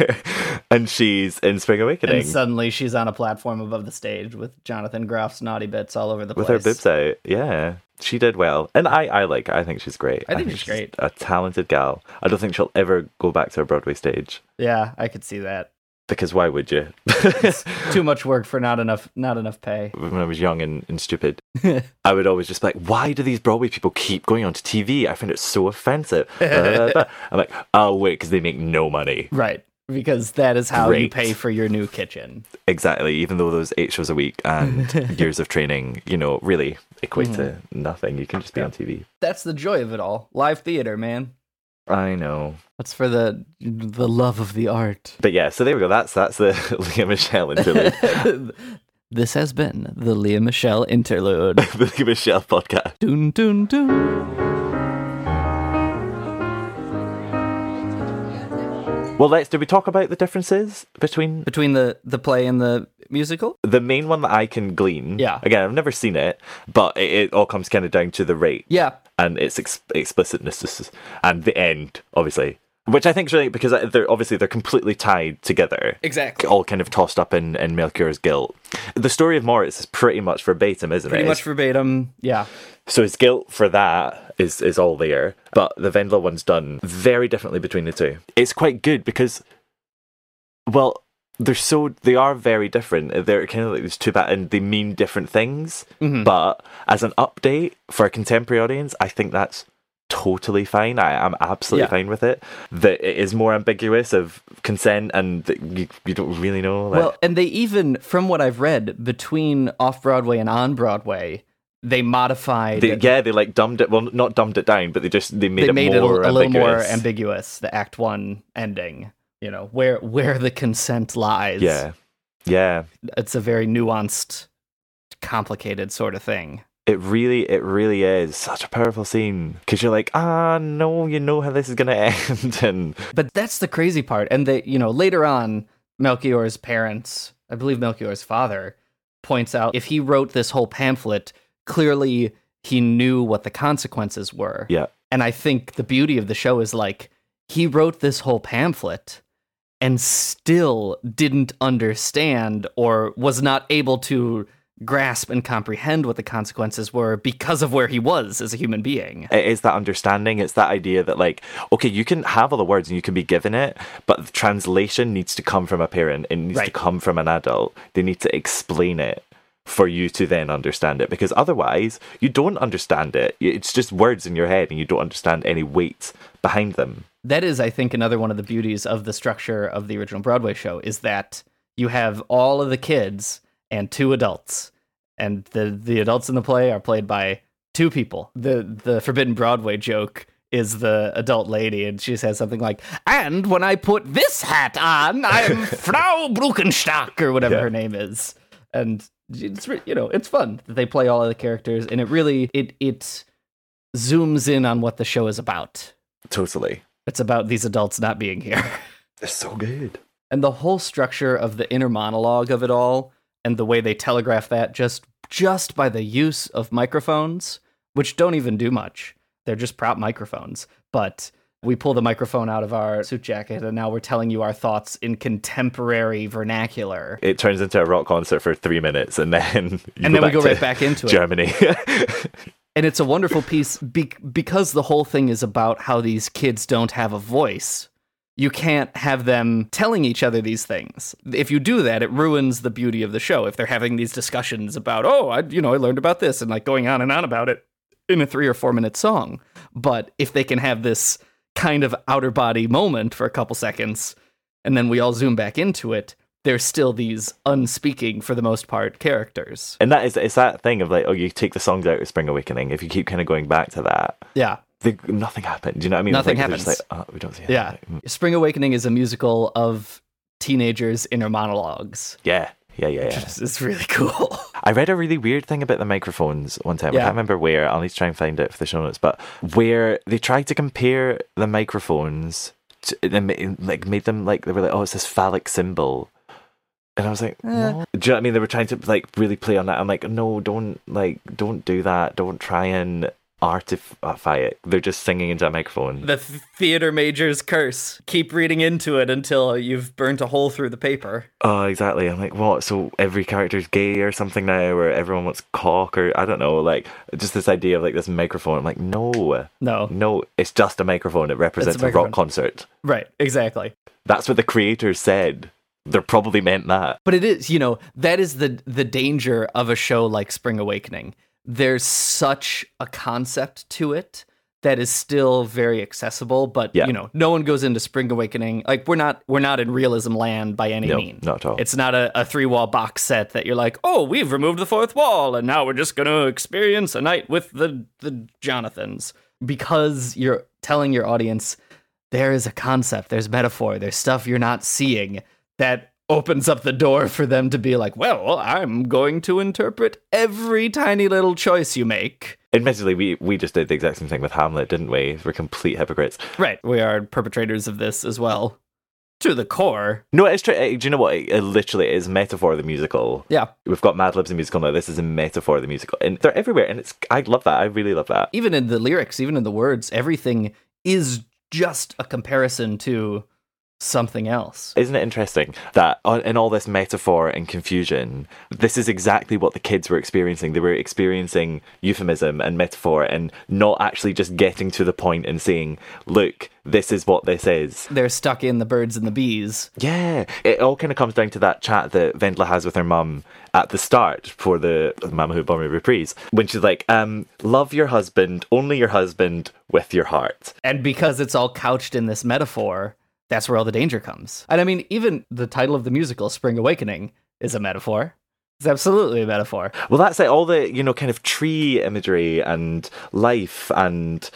and she's in Spring Awakening And suddenly she's on a platform above the stage with Jonathan Groff's naughty bits all over the place. with her boobs out. Yeah, she did well, and I I like. her. I think she's great. I think she's great. A talented gal. I don't think she'll ever go back to a Broadway stage Yeah, I could see that. Because why would you? [laughs] Too much work for not enough not enough pay. when I was young and, and stupid, [laughs] I would always just be like, why do these Broadway people keep going onto TV? I find it so offensive. [laughs] I'm like, oh, wait, because they make no money. Right. Because that is how you pay for your new kitchen. Exactly. Even though those eight shows a week and years of training, you know, really equate to mm-hmm. nothing. You can just be on TV. That's the joy of it all. Live theater, man. I know. That's for the the love of the art. But yeah, so there we go. That's that's the [laughs] Lea Michele interlude. [laughs] This has been the Lea Michele interlude. [laughs] the Lea Michele podcast. dun dun dun. Well, let's. Did we talk about the differences between Between the the play and the musical? the main one that I can glean? Yeah. Again, I've never seen it, but it, it all comes kind of down to the rate. Yeah. and its ex- explicitness and the end, obviously, which I think is really because they're obviously they're completely tied together. Exactly. All kind of tossed up in, in Melchior's guilt. The story of Moritz is pretty much verbatim, isn't Pretty it? Pretty much verbatim. Yeah. so his guilt for that is is all there, but the Wendla one's done very differently between the two. It's quite good because, well, they're so they are very different. They're kind of like these two bad, and they mean different things. Mm-hmm. But as an update for a contemporary audience, I think that's totally fine. I am absolutely Yeah. fine with it. That it is more ambiguous of consent, and you, you don't really know. Like, Well, and they even, from what I've read, between off Broadway and on Broadway, they modified. they, yeah, they like dumbed it. Well, not dumbed it down, but they just they made they it made more it a, a little more ambiguous. The Act One ending, you know, where where the consent lies. Yeah, yeah. it's a very nuanced, complicated sort of thing. It really, it really is such a powerful scene because you're like, ah, no, you know how this is gonna [laughs] end, and But that's the crazy part. And they, you know, later on, Melchior's parents, I believe Melchior's father, points out if he wrote this whole pamphlet, clearly he knew what the consequences were. yeah, And I think the beauty of the show is like he wrote this whole pamphlet and still didn't understand or was not able to grasp and comprehend what the consequences were because of where he was as a human being. it is that understanding. It's that idea that like, okay, you can have all the words and you can be given it, but the translation needs to come from a parent. It needs to come from an adult. They need to explain it for you to then understand it because otherwise you don't understand it. It's just words in your head and you don't understand any weight behind them. That is i think another one of the beauties of the structure of the original broadway show is that you have all of the kids and two adults and the the adults in the play are played by two people the the forbidden broadway joke is the adult lady and she says something like and when i put this hat on i'm [laughs] frau bruckenstock or whatever Yeah. her name is and it's you know it's fun that they play all of the characters and it really it it zooms in on what the show is about Totally. It's about these adults not being here. [laughs] They're so good. And the whole structure of the inner monologue of it all and the way they telegraph that just just by the use of microphones, which don't even do much. They're just prop microphones, but we pull the microphone out of our suit jacket and now we're telling you our thoughts in contemporary vernacular. It turns into a rock concert for three minutes, and then [laughs] you And then we go right back into it. Germany. [laughs] And it's a wonderful piece be- because the whole thing is about how these kids don't have a voice. You can't have them telling each other these things. If you do that, it ruins the beauty of the show. If they're having these discussions about, oh, I, you know, I learned about this and like going on and on about it in a three or four minute song. But if they can have this kind of outer body moment for a couple seconds and then we all zoom back into it, there's still these unspeaking, for the most part, characters. and that is it's that thing of like, oh, you take the songs out of Spring Awakening. If you keep kind of going back to that, Yeah. the, nothing happened. Do you know what I mean? Nothing like, they're happens. like, oh, we don't see. Yeah. anything. Mm. Spring Awakening is a musical of teenagers' inner monologues. yeah, yeah, yeah, yeah. It's, really cool. [laughs] I read a really weird thing about the microphones one time. I can't remember where. I'll need to try and find it for the show notes. But where they tried to compare the microphones, to, ma- like made them like they were like, oh, it's this phallic symbol. And I was like, uh. what? do you know what I mean? They were trying to like really play on that. I'm like, no, don't like, don't do that. Don't try and artify it. They're just singing into a microphone. the theater major's curse. Keep reading into it until you've burnt a hole through the paper. Oh, exactly. I'm like, what? So every character's gay or something now, or everyone wants cock, or I don't know. Like, just this idea of like this microphone. I'm like, no, No. no, it's just a microphone. It represents a, microphone. rock concert. Right, exactly. That's what the creators said. They probably meant that. But it is, you know, that is the the danger of a show like Spring Awakening. There's such a concept to it that is still very accessible, but Yeah. you know, no one goes into Spring Awakening like we're not we're not in realism land by any No, means. not at all. It's not a, a three wall box set that you're like, oh, we've removed the fourth wall, and now we're just gonna experience a night with the the Jonathans because you're telling your audience there is a concept, there's metaphor, there's stuff you're not seeing that opens up the door for them to be like, well, I'm going to interpret every tiny little choice you make. Admittedly, we we just did the exact same thing with Hamlet, didn't we? We're complete hypocrites. Right. We are perpetrators of this as well. To the core. No, it's true. Eh, do you know what? It, it literally is metaphor of the musical. Yeah. We've got Mad Libs the musical now. This is a metaphor of the musical, and they're everywhere. And it's I love that. I really love that. Even in the lyrics, even in the words, everything is just a comparison to something else. Isn't it interesting that in all this metaphor and confusion, this is exactly what the kids were experiencing? They were experiencing euphemism and metaphor and not actually just getting to the point and saying, look, this is what this is. They're stuck in the birds and the bees. Yeah, it all kind of comes down to that chat that Wendla has with her mum at the start for the Mama Who Bore Me reprise when she's like, um, love your husband, only your husband with your heart. And because it's all couched in this metaphor, that's where all the danger comes. And I mean, even the title of the musical, Spring Awakening, is a metaphor. It's absolutely a metaphor. Well, that's like all the, you know, kind of tree imagery and life and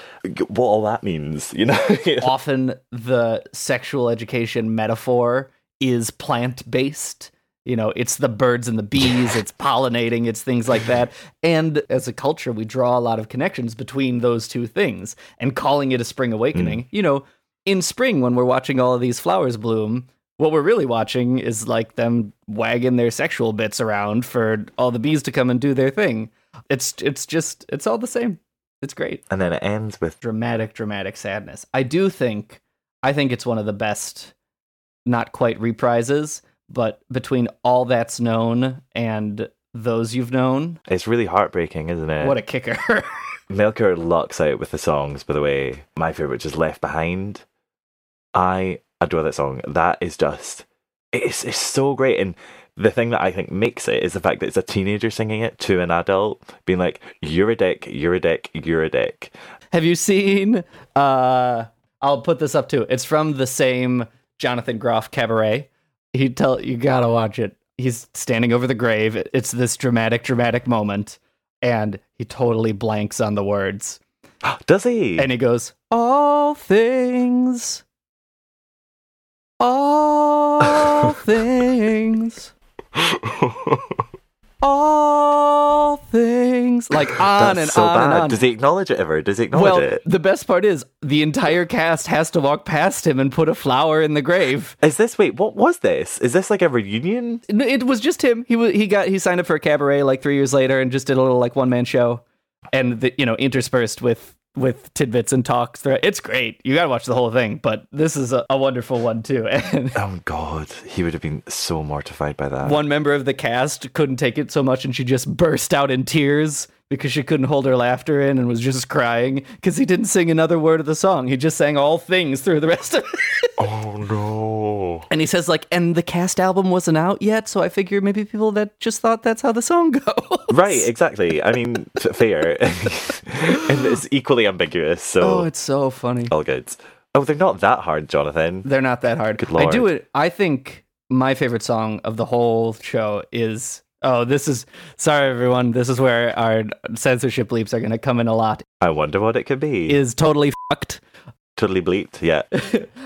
what all that means, you know? [laughs] Often the sexual education metaphor is plant based. You know, it's the birds and the bees, it's [laughs] pollinating, it's things like that. And as a culture, we draw a lot of connections between those two things. And calling it a spring awakening, hmm. you know, in spring when we're watching all of these flowers bloom, what we're really watching is like them wagging their sexual bits around for all the bees to come and do their thing. It's it's just it's all the same. It's great. and then it ends with Dramatic, dramatic sadness. I do think I think it's one of the best not quite reprises, but between all that's known and those you've known, it's really heartbreaking, isn't it? what a kicker. [laughs] Melchior locks out with the songs, by the way. My favourite, which is Left Behind. I adore that song. That is just, it's, it's so great. And the thing that I think makes it is the fact that it's a teenager singing it to an adult, being like, you're a dick, you're a dick, you're a dick. Have you seen uh I'll put this up too. It's from the same Jonathan Groff cabaret. He tell you gotta watch it. He's standing over the grave. It's this dramatic, dramatic moment, and he totally blanks on the words. [gasps] Does he? And he goes, All things. All [laughs] things. [laughs] All things. Like on That's and so on bad. and on. Does he acknowledge it ever? Does he acknowledge Well, it? the best part is the entire cast has to walk past him and put a flower in the grave. Is this, wait, what was this? Is this like a reunion? It was just him. He he got he signed up for a cabaret like three years later and just did a little like one man show, and the, you know interspersed with with tidbits and talks through. It's great. You got to watch the whole thing, but this is a, a wonderful one too. [laughs] And Oh God, he would have been so mortified by that. one member of the cast couldn't take it so much and she just burst out in tears because she couldn't hold her laughter in and was just crying because he didn't sing another word of the song. He just sang all things through the rest of it. [laughs] Oh no. And he says like, and the cast album wasn't out yet, so I figure maybe people that just thought that's how the song goes. Right, exactly. I mean, fair, [laughs] and it's equally ambiguous. So Oh, it's so funny. all good. Oh, they're not that hard, Jonathan. They're not that hard. Good lord. I do it. I think my favorite song of the whole show is. Oh, this is sorry, everyone. This is where our censorship leaps are going to come in a lot. I wonder what it could be. Is totally fucked. totally bleeped. Yeah.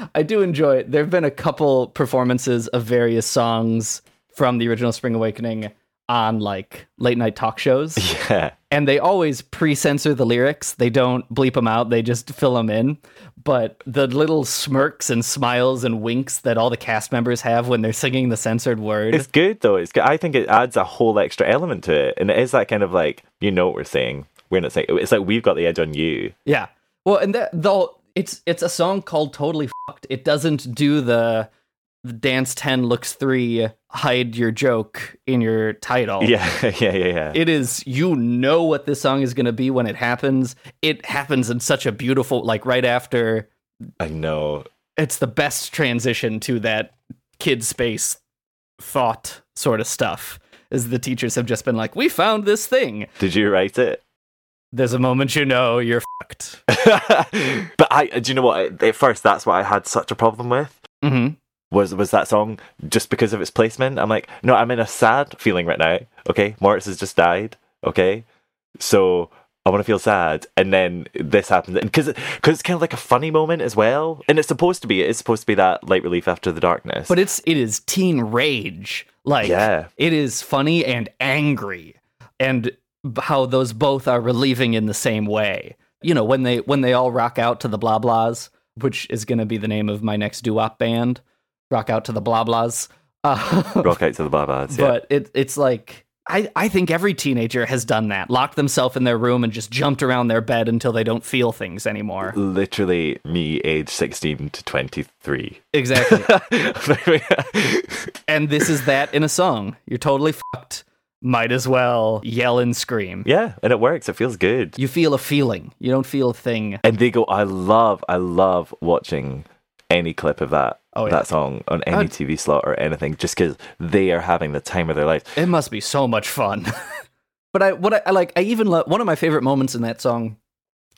[laughs] I do enjoy it. There have been a couple performances of various songs from the original Spring Awakening on like late night talk shows. [laughs] yeah. and they always pre-censor the lyrics. They don't bleep them out. They just fill them in. But the little smirks and smiles and winks that all the cast members have when they're singing the censored word. It's good though. It's good. I think it adds a whole extra element to it, and it is that kind of like you know what we're saying. We're not saying. It's like we've got the edge on you. yeah. Well, and that though it's it's a song called "Totally Fucked." It doesn't do the dance ten looks three hide your joke in your title. [laughs] Yeah, yeah, yeah, yeah. It is you know what this song is going to be when it happens. It happens in such a beautiful like right after I know. it's the best transition to that kid space thought sort of stuff is the teachers have just been like we found this thing Did you write it? there's a moment you know you're fucked [laughs] but I, do you know what? At first, that's what I had such a problem with. mm-hmm. Was was that song just because of its placement? I'm like, no, I'm in a sad feeling right now. Okay, Moritz has just died. Okay, so I want to feel sad, and then this happens, and because because it's kind of like a funny moment as well, and it's supposed to be. It's supposed to be that light relief after the darkness. but it's it is teen rage like Yeah. it is funny and angry and how those both are relieving in the same way you know when they when they all rock out to the blah blahs which is going to be the name of my next doo-wop band rock out to the blah blahs [laughs] uh, rock out to the babas. Yeah. but it, it's like I, I think every teenager has done that locked themselves in their room and just jumped around their bed until they don't feel things anymore Literally, me, age sixteen to twenty three. exactly [laughs] and this is that in a song you're totally fucked might as well yell and scream yeah, and it works. It feels good. you feel a feeling you don't feel a thing and they go i love i love watching any clip of that Oh, yeah. that song on any Uh, tv slot or anything just because they are having the time of their life it must be so much fun [laughs] but i what I, I like i even love one of my favorite moments in that song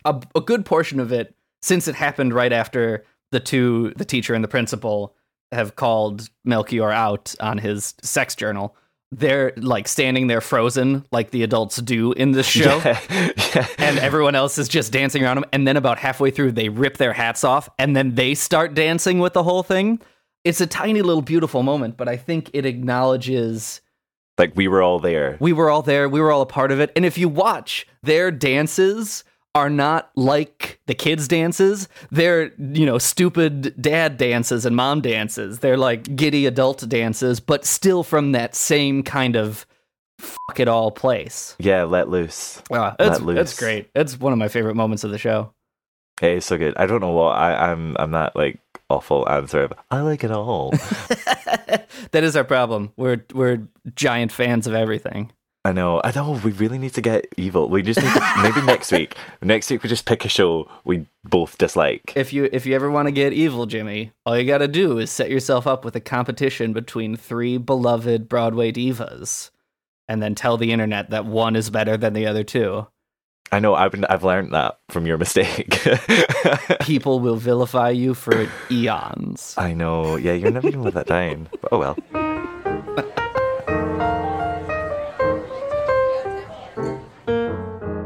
a, a good portion of it since it happened right after the two the teacher and the principal have called melchior out on his sex journal they're like standing there frozen like the adults do in this show [laughs] yeah. and everyone else is just dancing around them. And then about halfway through, they rip their hats off, and then they start dancing with the whole thing. It's a tiny little beautiful moment, but I think it acknowledges like we were all there we were all there, we were all a part of it. And if you watch, their dances are not like the kids' dances. They're, you know, stupid dad dances and mom dances. They're like giddy adult dances, but still from that same kind of fuck it all place. yeah let loose Wow, Let loose. it's great. It's one of my favorite moments of the show. hey it's so good i don't know what I, i'm i'm that like awful answer of i like it all [laughs] that is our problem. We're we're giant fans of everything. I know i know we really need to get evil we just need to [laughs] maybe next week next week we just pick a show we both dislike If you if you ever want to get evil, Jimmy, all you got to do is set yourself up with a competition between three beloved Broadway divas, and then tell the internet that one is better than the other two. i know i've been i've learned that from your mistake [laughs] People will vilify you for eons. I know. Yeah, you're never gonna live that down. But oh well.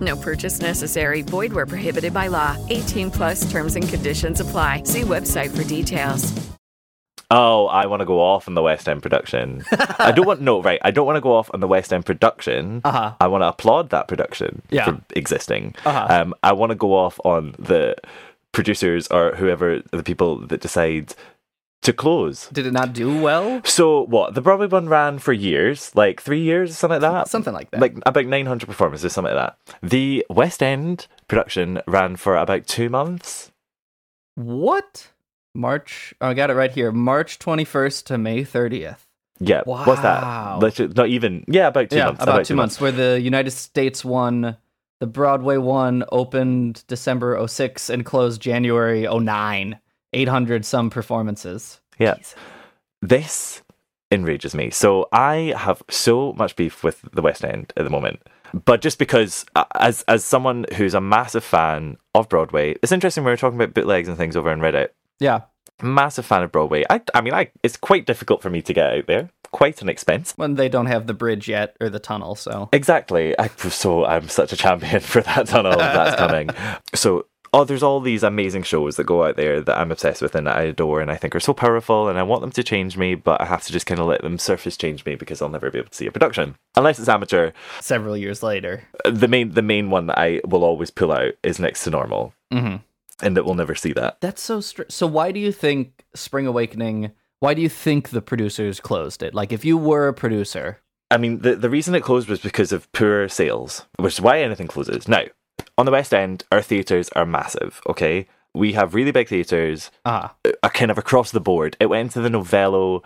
No purchase necessary. Void where prohibited by law. 18 plus terms and conditions apply. See website for details. Oh, I want to go off on the West End production. I don't want no right. I don't want to go off on the West End production. Uh-huh. I want to applaud that production Yeah. for existing. Uh-huh. Um, I want to go off on the producers or whoever the people that decide to close. Did it not do well? So what? The Broadway one ran for years, like three years, something like that. Something like that. Like about nine hundred performances, something like that. The West End production ran for about two months. What? March. Oh, I got it right here. March 21st to May 30th. Yeah, Wow. what's that? Literally, not even. Yeah, about two yeah, months. about, two, months. Where the United States one, the Broadway one opened December 06 and closed January 09. 800 some performances. Yeah. This enrages me. So I have so much beef with the West End at the moment. But just because, uh, as as someone who's a massive fan of Broadway, it's interesting we were talking about bootlegs and things over on Reddit. Yeah. Massive fan of Broadway. I, I mean, I it's quite difficult for me to get out there. Quite an expense. When they don't have the bridge yet or the tunnel, so. Exactly. I, so I'm such a champion [laughs] for that tunnel that's coming. [laughs] So oh, there's all these amazing shows that go out there that I'm obsessed with and I adore and I think are so powerful and I want them to change me, but I have to just kind of let them surface change me because I'll never be able to see a production unless it's amateur. Several years later. The main the main one that I will always pull out is Next to Normal, Mm-hmm. and that we'll never see that. That's so str- so why do you think Spring Awakening why do you think the producers closed it? Like if you were a producer, I mean, the, the reason it closed was because of poor sales, which is why anything closes. Now, on the West End, our theatres are massive, okay? We have really big theatres, ah, uh, kind of across the board. It went to the Novello,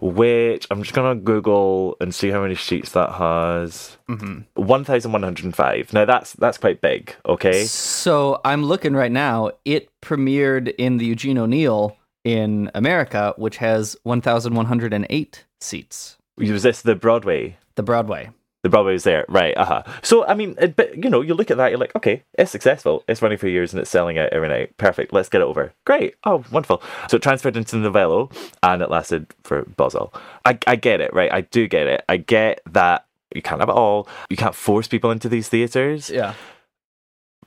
which I'm just going to Google and see how many sheets that has. mm-hmm. 1,105. Now, that's that's quite big, okay? So I'm looking right now. It premiered in the Eugene O'Neill in America, which has 1,108 seats. Was this the Broadway? The Broadway. The Broadway was there, right? Uh huh. So, I mean, it, but you know, you look at that, you're like, okay, it's successful. It's running for years and it's selling out every night. Perfect. Let's get it over. Great. Oh, wonderful. So it transferred into the Novello, and it lasted for Boswell. I, I get it, right? I do get it. I get that you can't have it all. You can't force people into these theaters. Yeah.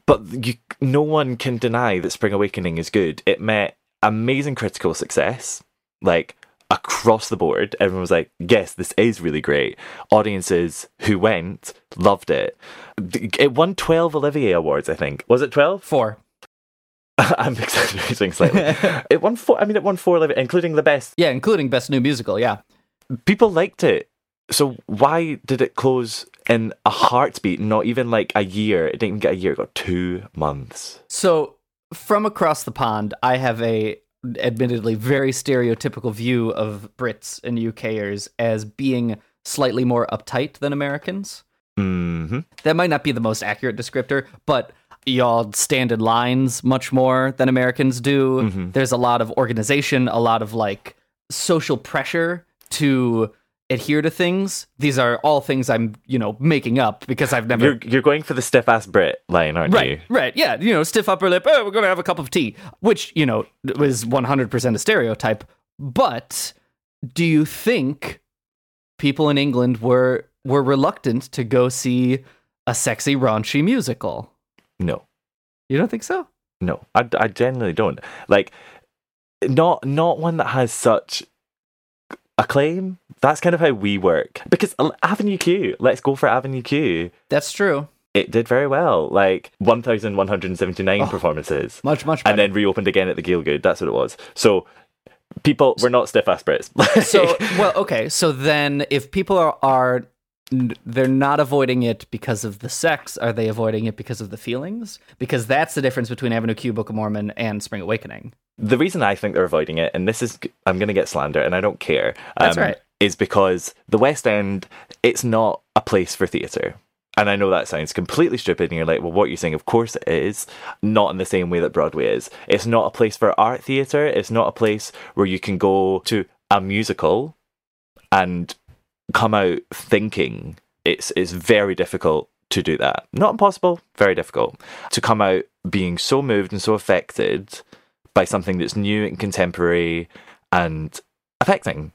But you, no one can deny that Spring Awakening is good. It met amazing critical success, like across the board. Everyone was like, yes, this is really great. Audiences who went loved it. It won 12 Olivier Awards, I think. Was it 12? Four. [laughs] I'm exaggerating slightly. [laughs] it won four, I mean, it won four Olivier, including the best. Yeah, including Best New Musical, yeah. People liked it. So why did it close in a heartbeat? Not even like a year. It didn't even get a year. It got two months. So from across the pond, I have a admittedly very stereotypical view of Brits and UKers as being slightly more uptight than Americans. hmm That might not be the most accurate descriptor, but y'all stand in lines much more than Americans do. Mhm. There's a lot of organization, a lot of like social pressure to adhere to things. These are all things I'm, you know, making up because I've never You're you're going for the stiff ass Brit line, aren't Right, you? right, yeah, you know, stiff upper lip. Oh, we're gonna have a cup of tea, which you know hundred percent a stereotype. But do you think people in England were were reluctant to go see a sexy raunchy musical? No, You don't think so? no, I, I genuinely don't. Like, not not one that has such acclaim. That's kind of how we work. Because uh, Avenue Q, let's go for Avenue Q. That's true. It did very well, like one thousand one hundred seventy nine Oh, performances, Much, much better. and then reopened again at the Gielgud. That's what it was. So. People, we're not stiff ass Brits. [laughs] so well, okay. So then, if people are are they're not avoiding it because of the sex, are they avoiding it because of the feelings? Because that's the difference between Avenue Q, Book of Mormon, and Spring Awakening. The reason I think they're avoiding it, and this is, I'm going to get slander, and I don't care. That's um, right. Is because the West End, it's not a place for theatre. And I know that sounds completely stupid, and you're like, well, what you're saying, of course it is. Not in the same way that Broadway is. It's not a place for art theatre. It's not a place where you can go to a musical and come out thinking. It's, it's very difficult to do that. Not impossible, very difficult. To come out being so moved and so affected by something that's new and contemporary and affecting.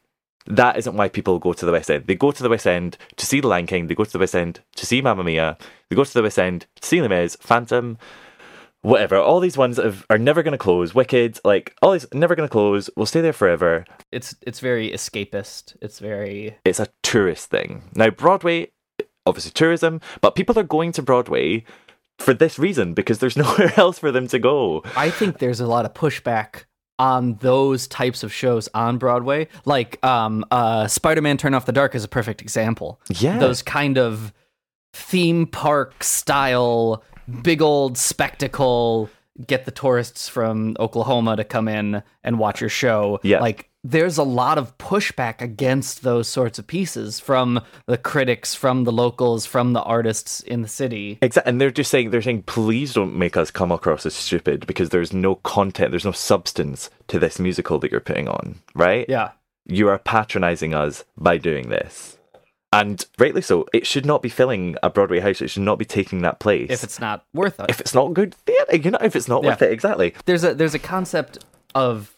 That isn't why people go to the West End. They go to the West End to see The Lion King. They go to the West End to see Mamma Mia. They go to the West End to see Les Phantom, whatever. All these ones have, are never going to close. Wicked, like all these, never going to close. We'll stay there forever. It's it's very escapist. It's very It's a tourist thing. Now Broadway, obviously tourism, but people are going to Broadway for this reason because there's [laughs] nowhere else for them to go. I think there's a lot of pushback on those types of shows on Broadway. Like um uh Spider-Man Turn Off the Dark is a perfect example. Yeah. Those kind of theme park style big old spectacle get the tourists from Oklahoma to come in and watch your show. Yeah. Like there's a lot of pushback against those sorts of pieces from the critics, from the locals, from the artists in the city. Exactly, and they're just saying they're saying, please don't make us come across as stupid because there's no content, there's no substance to this musical that you're putting on, right? Yeah. You are patronizing us by doing this, and rightly so. It should not be filling a Broadway house. It should not be taking that place If it's not worth it. if it's not good theatre. You know, if it's not Yeah. worth it, exactly. there's a there's a concept of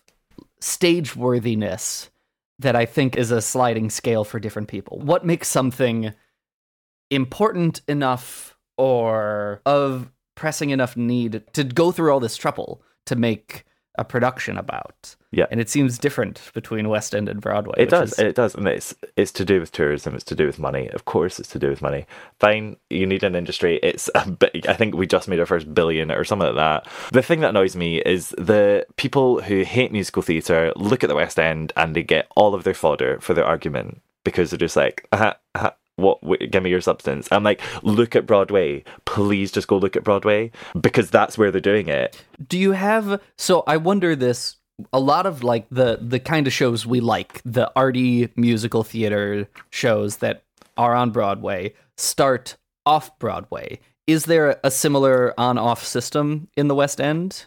stage worthiness that I think is a sliding scale for different people. What makes something important enough or of pressing enough need to go through all this trouble to make a production about? Yeah. And it seems different between West End and Broadway. It does. is- It does, and it's it's to do with tourism. It's to do with money. Of course, it's to do with money. Fine, you need an industry. It's a bit, I think we just made our first billion or something like that. The thing that annoys me is the people who hate musical theatre look at the West End and they get all of their fodder for their argument because they're just like, uh uh what? Give me your substance. I'm like, look at Broadway. Please just go look at Broadway because that's where they're doing it. do you have so i wonder this a lot of like the the kind of shows we like the arty musical theater shows that are on broadway start off broadway is there a similar on off system in the west end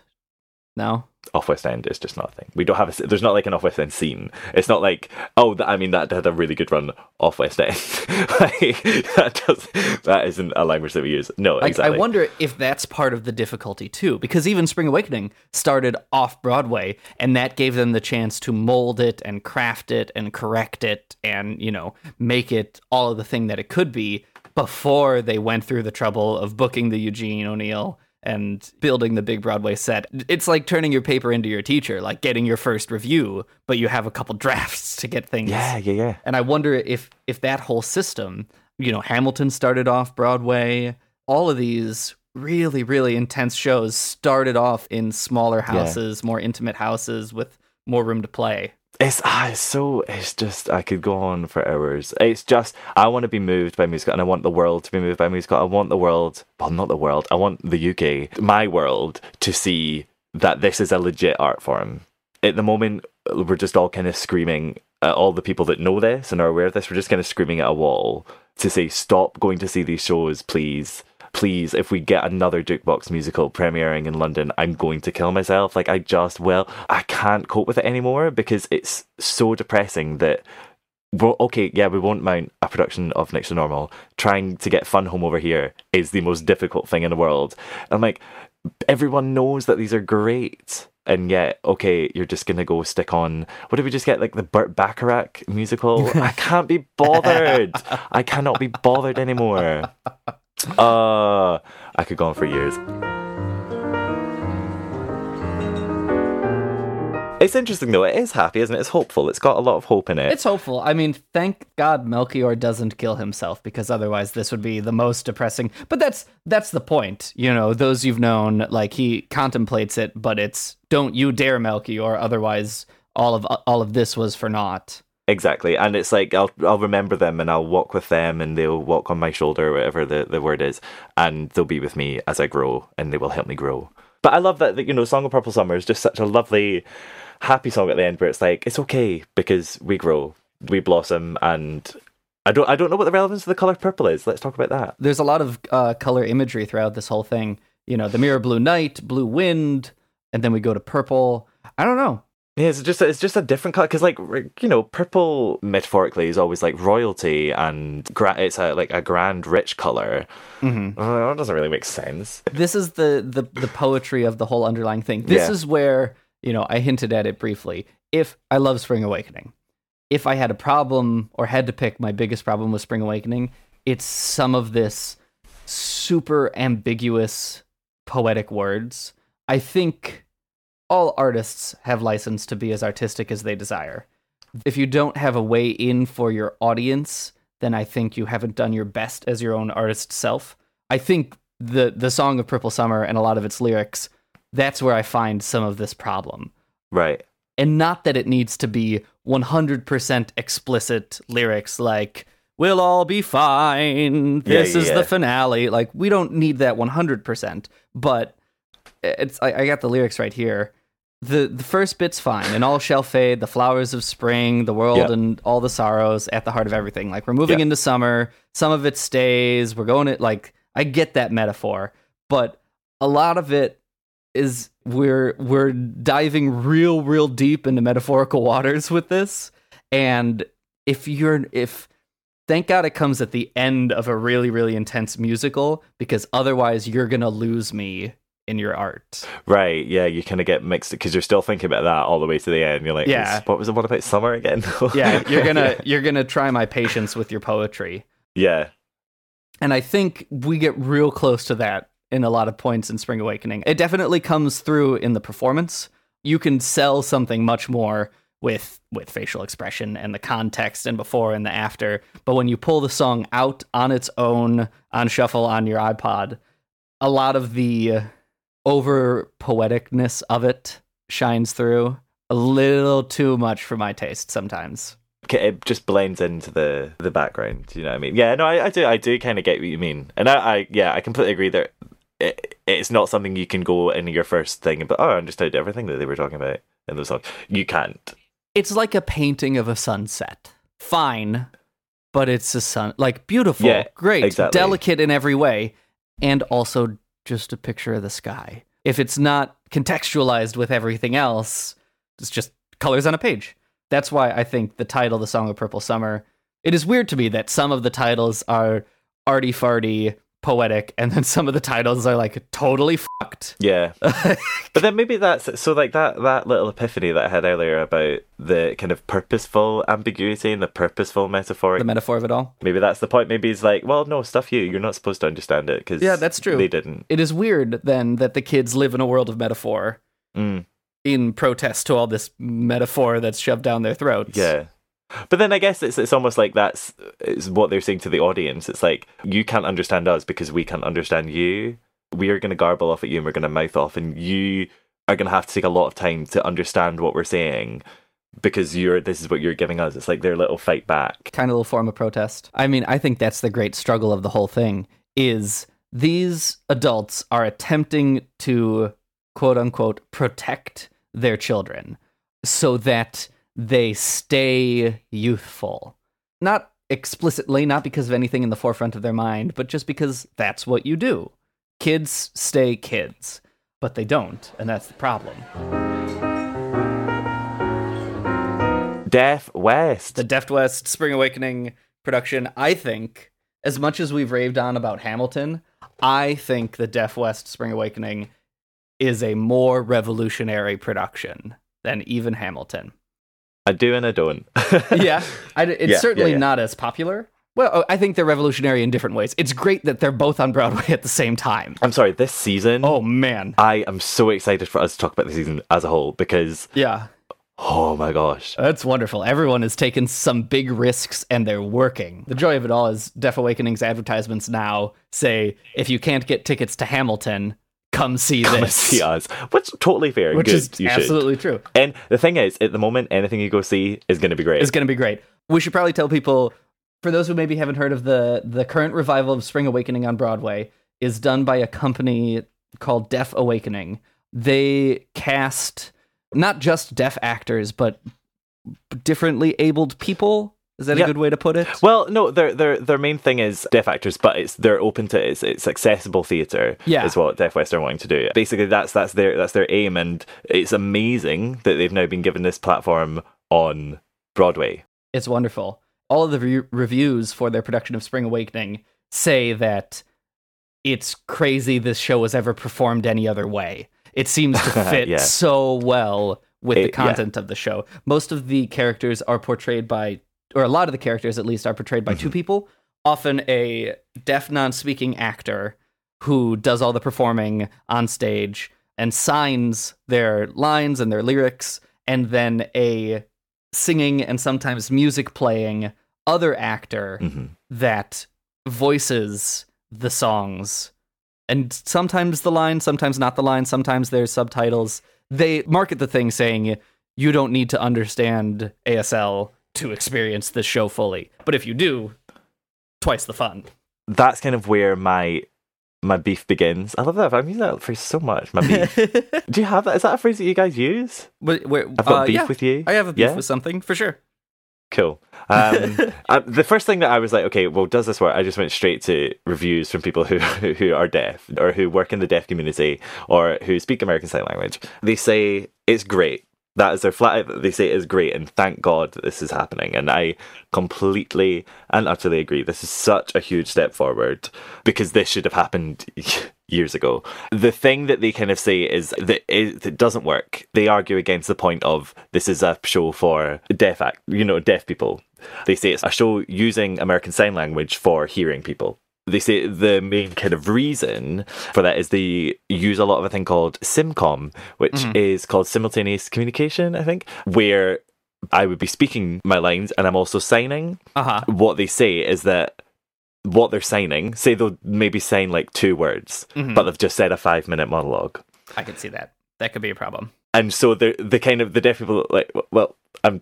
no off West End is just not a thing. We don't have a. There's not like an off West End scene. It's not like oh, th- I mean that had a really good run off West End. [laughs] like, that does that isn't a language that we use. No, Like, exactly. I wonder if that's part of the difficulty too, because even Spring Awakening started off Broadway, and that gave them the chance to mold it and craft it and correct it and you know make it all of the thing that it could be before they went through the trouble of booking the Eugene O'Neill and building the big Broadway set. It's like turning your paper into your teacher, like getting your first review, but you have a couple [laughs] drafts to get things Yeah, yeah, yeah. and I wonder if if that whole system, you know, Hamilton started off Broadway, all of these really really intense shows started off in smaller houses, more intimate houses with more room to play. It's ah, it's so it's just I could go on for hours. It's just I want to be moved by musical and I want the world to be moved by musical. I want the world, well, not the world. I want the UK, my world, to see that this is a legit art form. At the moment, we're just all kind of screaming at all the people that know this and are aware of this. We're just kind of screaming at a wall to say, stop going to see these shows, please. Please, if we get another jukebox musical premiering in London, I'm going to kill myself. Like, I just, well, I can't cope with it anymore because it's so depressing that well, okay, yeah, we won't mount a production of Next to Normal. Trying to get Fun Home over here is the most difficult thing in the world. I'm like, everyone knows that these are great. And yet, okay, you're just gonna go stick on. What did we just get? Like the Burt Bacharach musical? [laughs] I can't be bothered. I cannot be bothered anymore. Uh, I could go on for years. It's interesting though. It is happy, isn't it? It's hopeful. It's got a lot of hope in it. It's hopeful. I mean, thank God Melchior doesn't kill himself because otherwise this would be the most depressing. But that's that's the point. You know, those you've known, like he contemplates it, but it's don't you dare Melchior, otherwise all of all of this was for naught. Exactly, and it's like I'll I'll remember them and I'll walk with them and they'll walk on my shoulder, or whatever the, the word is, and they'll be with me as I grow and they will help me grow. But I love that, that you know, "Song of Purple Summer" is just such a lovely, happy song at the end where it's like it's okay because we grow, we blossom, and I don't I don't know what the relevance of the color purple is. Let's talk about that. There's a lot of uh, color imagery throughout this whole thing. You know, the mirror blue night, blue wind, and then we go to purple. I don't know. Yeah, it's just it's just a different color because, like, you know, purple metaphorically is always like royalty and gra- it's a like a grand, rich color. Mm-hmm. Uh, that doesn't really make sense. This is the the the poetry of the whole underlying thing. This Yeah. is where you know I hinted at it briefly. If I love Spring Awakening, if I had a problem or had to pick my biggest problem with Spring Awakening, it's some of this super ambiguous poetic words. I think all artists have license to be as artistic as they desire. If you don't have a way in for your audience, then I think you haven't done your best as your own artist self. I think the the song of Purple Summer and a lot of its lyrics, that's where I find some of this problem. Right. And not that it needs to be 100% explicit lyrics like we'll all be fine. Yeah, This is yeah. the finale. Like we don't need that 100%, but it's I, I got the lyrics right here. The the first bit's fine, and all shall fade, the flowers of spring, the world Yeah. and all the sorrows at the heart of everything. Like we're moving Yeah. into summer, some of it stays, we're going to like I get that metaphor, but a lot of it is we're we're diving real real deep into metaphorical waters with this and if you're if thank god it comes at the end of a really really intense musical because otherwise you're gonna lose me in your art Right. Yeah. You kind of get mixed because you're still thinking about that all the way to the end. You're like, Yeah. What was the one about summer again? [laughs] yeah you're gonna you're gonna try my patience with your poetry Yeah. And I think we get real close to that in a lot of points in Spring Awakening. It definitely comes through in the performance. You can sell something much more with with facial expression and the context and before and the after. But when you pull the song out on its own on shuffle on your iPod, a lot of the over poeticness of it shines through. A little too much for my taste sometimes. It just blends into the the background. You know what I mean? Yeah, no, I, I do, I do kind of get what you mean, and I, I, yeah, I completely agree that it, it's not something you can go in your first thing, but oh, I understood everything that they were talking about in the song. You can't. it's like a painting of a sunset. Fine, but it's a sun like beautiful, Yeah, great, exactly. delicate in every way, and also just a picture of the sky. If it's not contextualized with everything else, it's just colors on a page. That's why I think the title, "The Song of Purple Summer," it is weird to me that some of the titles are arty farty, poetic, and then some of the titles are like totally fucked. Yeah, [laughs] but then maybe that's so like that that little epiphany that I had earlier about the kind of purposeful ambiguity and the purposeful metaphor. The metaphor of it all. maybe that's the point. Maybe he's like, well, no, stuff you. You're not supposed to understand it because Yeah, that's true. They didn't. It is weird then that the kids live in a world of metaphor Mm. in protest to all this metaphor that's shoved down their throats. Yeah. But then I guess it's it's almost like that's it's what they're saying to the audience. It's like you can't understand us because we can't understand you. We are going to garble off at you and we're going to mouth off, and you are going to have to take a lot of time to understand what we're saying because you're this is what you're giving us. It's like their little fight back. Kind of little form of protest. I mean, I think that's the great struggle of the whole thing is these adults are attempting to quote unquote protect their children so that they stay youthful. Not explicitly, not because of anything in the forefront of their mind, but just because that's what you do. Kids stay kids, but they don't, and that's the problem. Deaf West. the Deaf West Spring Awakening production, I think, as much as we've raved on about Hamilton, I think the Deaf West Spring Awakening is a more revolutionary production than even Hamilton. I do and I don't. [laughs] yeah, I, it's Yeah, certainly yeah, yeah. not as popular. Well, oh, I think they're revolutionary in different ways. It's great that they're both on Broadway at the same time. I'm sorry. This season, Oh man, I am so excited for us to talk about the season as a whole because yeah, oh my gosh, that's wonderful. Everyone has taken some big risks and they're working. The joy of it all is Deaf Awakening's advertisements now say if you can't get tickets to Hamilton, come see come this. see us. Which totally fair. Which Good, is you should. absolutely true. And the thing is, at the moment, anything you go see is going to be great. It's going to be great. We should probably tell people, for those who maybe haven't heard of the the current revival of Spring Awakening on Broadway, is done by a company called Deaf Awakening. They cast not just deaf actors, but differently abled people. Is that Yeah. a good way to put it? well, no, their their their main thing is deaf actors, but it's they're open to it's it's accessible theatre. Yeah. is what Deaf West are wanting to do. Basically, that's that's their that's their aim, and it's amazing that they've now been given this platform on Broadway. It's wonderful. All of the re- reviews for their production of Spring Awakening say that it's crazy this show was ever performed any other way. It seems to [laughs] fit Yeah. so well with It- the yeah. content of the show. Most of the characters are portrayed by, or a lot of the characters at least, are portrayed by Mm-hmm. two people. Often a deaf, non-speaking actor who does all the performing on stage and signs their lines and their lyrics, and then a singing and sometimes music playing other actor Mhm. that voices the songs and sometimes the line sometimes not the line sometimes there's subtitles they market the thing saying you don't need to understand asl to experience this show fully but if you do twice the fun That's kind of where my my beef begins. I love that. I'm using that phrase so much. My beef. [laughs] Do you have that? Is that a phrase that you guys use? Wait, wait, I've got uh, beef yeah, with you. i have a beef Yeah? with something for sure Cool. Um, [laughs] uh, the first thing that I was like, okay, well, does this work? I just went straight to reviews from people who [laughs] who are deaf or who work in the deaf community or who speak American Sign Language. They say it's great. That is their flat. that They say is great, and thank God that this is happening. And I completely and utterly agree. This is such a huge step forward because this should have happened [laughs] years ago. The thing that they kind of say is that it, it doesn't work. They argue against the point of this is a show for deaf act, you know, deaf people. They say it's a show using American Sign Language for hearing people. They say the main kind of reason for that is they use a lot of a thing called SIMCOM, which is called simultaneous communication, I think, where I would be speaking my lines and I'm also signing. uh-huh What they say is that what they're signing, say they'll maybe sign like two words, Mhm. but they've just said a five minute monologue. i can see that that could be a problem And so the the kind of the deaf people like, well, um,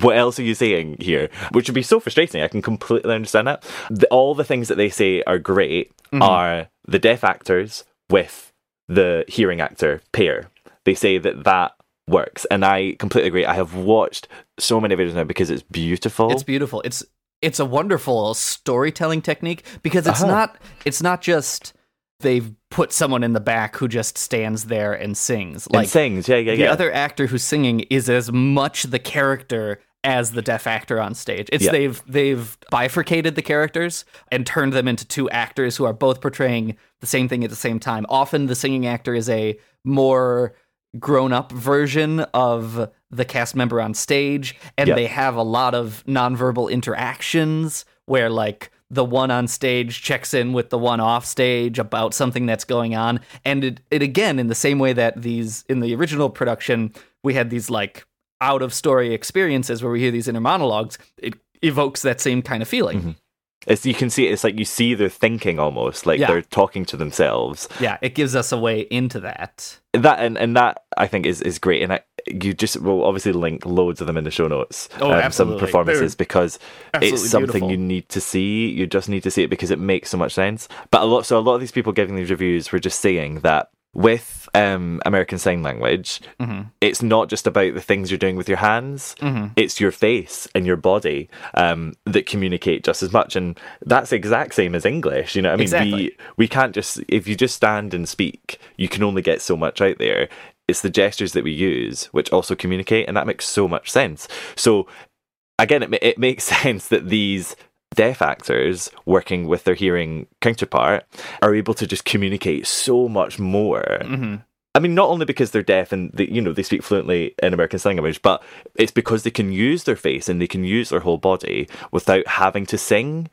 what else are you saying here? Which would be so frustrating. I can completely understand that. The, all the things that they say are great Mhm. are the deaf actors with the hearing actor pair. They say that that works, and I completely agree. I have watched so many videos now because it's beautiful. It's beautiful. It's it's a wonderful storytelling technique because it's Uh-huh. not it's not just they've put someone in the back who just stands there and sings. and sings, yeah, yeah, the other actor who's singing is as much the character as the deaf actor on stage. It's Yeah. they've they've bifurcated the characters and turned them into two actors who are both portraying the same thing at the same time. Often the singing actor is a more grown up version of the cast member on stage and Yeah. they have a lot of nonverbal interactions where like the one on stage checks in with the one off stage about something that's going on and it, it again in the same way that these in the original production we had these like out of story experiences where we hear these inner monologues it evokes that same kind of feeling Mm-hmm. It's you can see it's like you see they're thinking almost, like Yeah. they're talking to themselves. yeah it gives us a way into that that and, and that I think is, is great, and I, you just will obviously link loads of them in the show notes. um, Oh, absolutely. Some performances They're because it's something beautiful. you need to see. You just need to see it because it makes so much sense. But a lot, so a lot of these people giving these reviews were just saying that with um, American Sign Language, Mhm. it's not just about the things you're doing with your hands. Mhm. It's your face and your body um, that communicate just as much, and that's the exact same as English. You know, I mean, Exactly. we we can't just if you just stand and speak, you can only get so much out there. It's the gestures that we use which also communicate, and that makes so much sense. So again, it it makes [laughs] sense that these deaf actors working with their hearing counterpart are able to just communicate so much more. hmm I mean, not only because they're deaf and they, you know they speak fluently in American Sign Language, but it's because they can use their face and they can use their whole body without having to sing.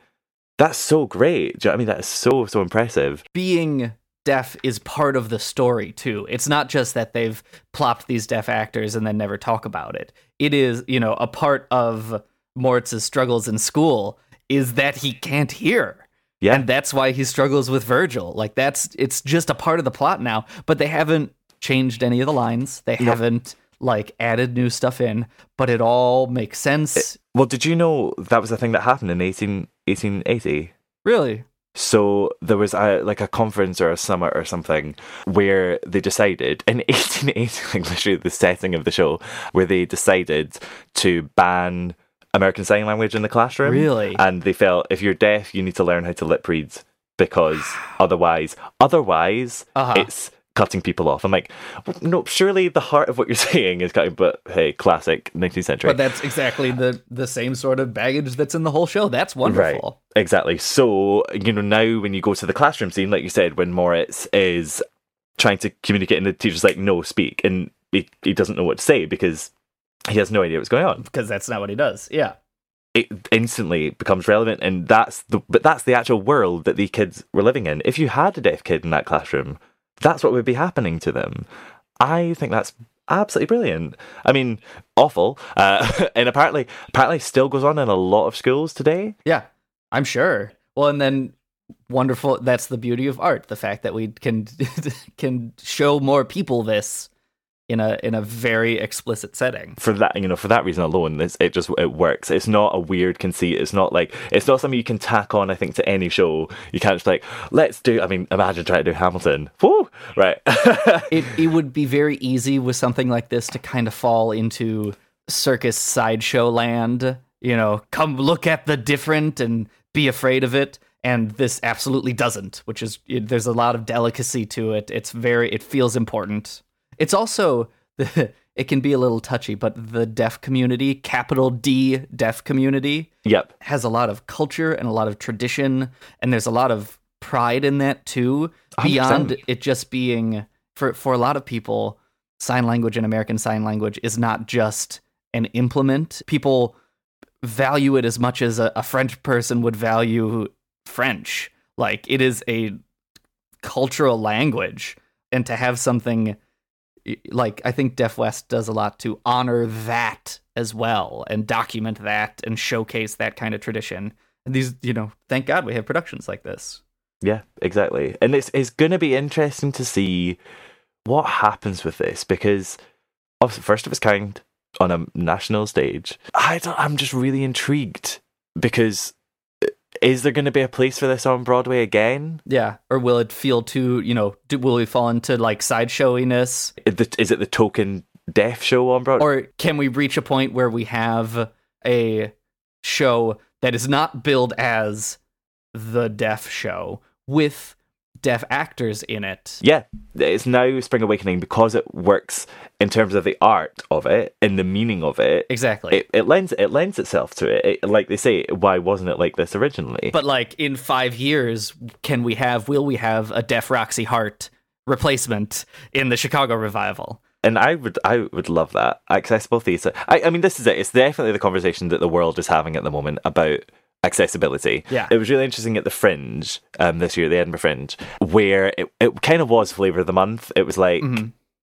That's so great. Do you know what I mean? That is so so impressive. being deaf is part of the story too. It's not just that they've plopped these deaf actors and then never talk about it. It is, you know, a part of Moritz's struggles in school is that he can't hear. Yeah. And that's why he struggles with Virgil. Like that's it's just a part of the plot now, but they haven't changed any of the lines. They haven't like added new stuff in, but it all makes sense. Well, did you know that was a thing that happened in 18, 1880? really? So there was a like a conference or a summit or something where they decided in [laughs] 1880, like literally the setting of the show, where they decided to ban American Sign Language in the classroom. Really? And they felt if you're deaf, you need to learn how to lip read because [sighs] otherwise, otherwise, Uh-huh. it's cutting people off. I'm like, well, no, surely the heart of what you're [laughs] saying is cutting. But hey, classic 19th century. But that's exactly the the same sort of baggage that's in the whole show. That's wonderful. Right. Exactly. So, you know, now when you go to the classroom scene, like you said, when Moritz is trying to communicate and the teacher's like, no, speak. And he, he doesn't know what to say because he has no idea what's going on. because that's not what he does. Yeah. It instantly becomes relevant, and that's the but that's the actual world that the kids were living in. If you had a deaf kid in that classroom, that's what would be happening to them. I think that's absolutely brilliant. I mean, awful, uh, [laughs] and apparently, apparently, still goes on in a lot of schools today. Yeah, I'm sure. Well, and then wonderful. That's the beauty of art: the fact that we can [laughs] can show more people this in a in a very explicit setting. for that you know for that reason alone it's, it just it works it's not a weird conceit it's not like it's not something you can tack on i think to any show you can't just like let's do i mean imagine trying to do hamilton Woo! right [laughs] It it would be very easy with something like this to kind of fall into circus sideshow land. You know, come look at the different and be afraid of it. And this absolutely doesn't, which is there's a lot of delicacy to it. It's very it feels important. It's also [laughs] it can be a little touchy, but the deaf community, capital D deaf community, yep has a lot of culture and a lot of tradition, and there's a lot of pride in that too. 100%. Beyond it just being for for a lot of people, sign language and American Sign Language is not just an implement. People value it as much as a, a French person would value French. Like it is a cultural language, and to have something like I think Deaf West does a lot to honor that as well and document that and showcase that kind of tradition. And these, you know, thank God we have productions like this. yeah exactly and it's it's going to be interesting to see what happens with this because obviously first of its kind on a national stage i i'm just really intrigued because is there going to be a place for this on broadway again Yeah. Or will it feel too, you know, do, will we fall into like sideshowiness? Is it the token deaf show on broadway Or can we reach a point where we have a show that is not billed as the deaf show with deaf actors in it? yeah, it's now Spring Awakening because it works in terms of the art of it and the meaning of it. Exactly. It, it lends it lends itself to it. it. Like they say, why wasn't it like this originally? But like in five years, can we have? Will we have a deaf Roxy Hart replacement in the Chicago revival? and I would I would love that accessible theatre. I, I mean, this is it. It's definitely the conversation that the world is having at the moment about accessibility. Yeah. it was really interesting at the Fringe um, this year, the Edinburgh Fringe, where it, it kind of was flavour of the month. It was like.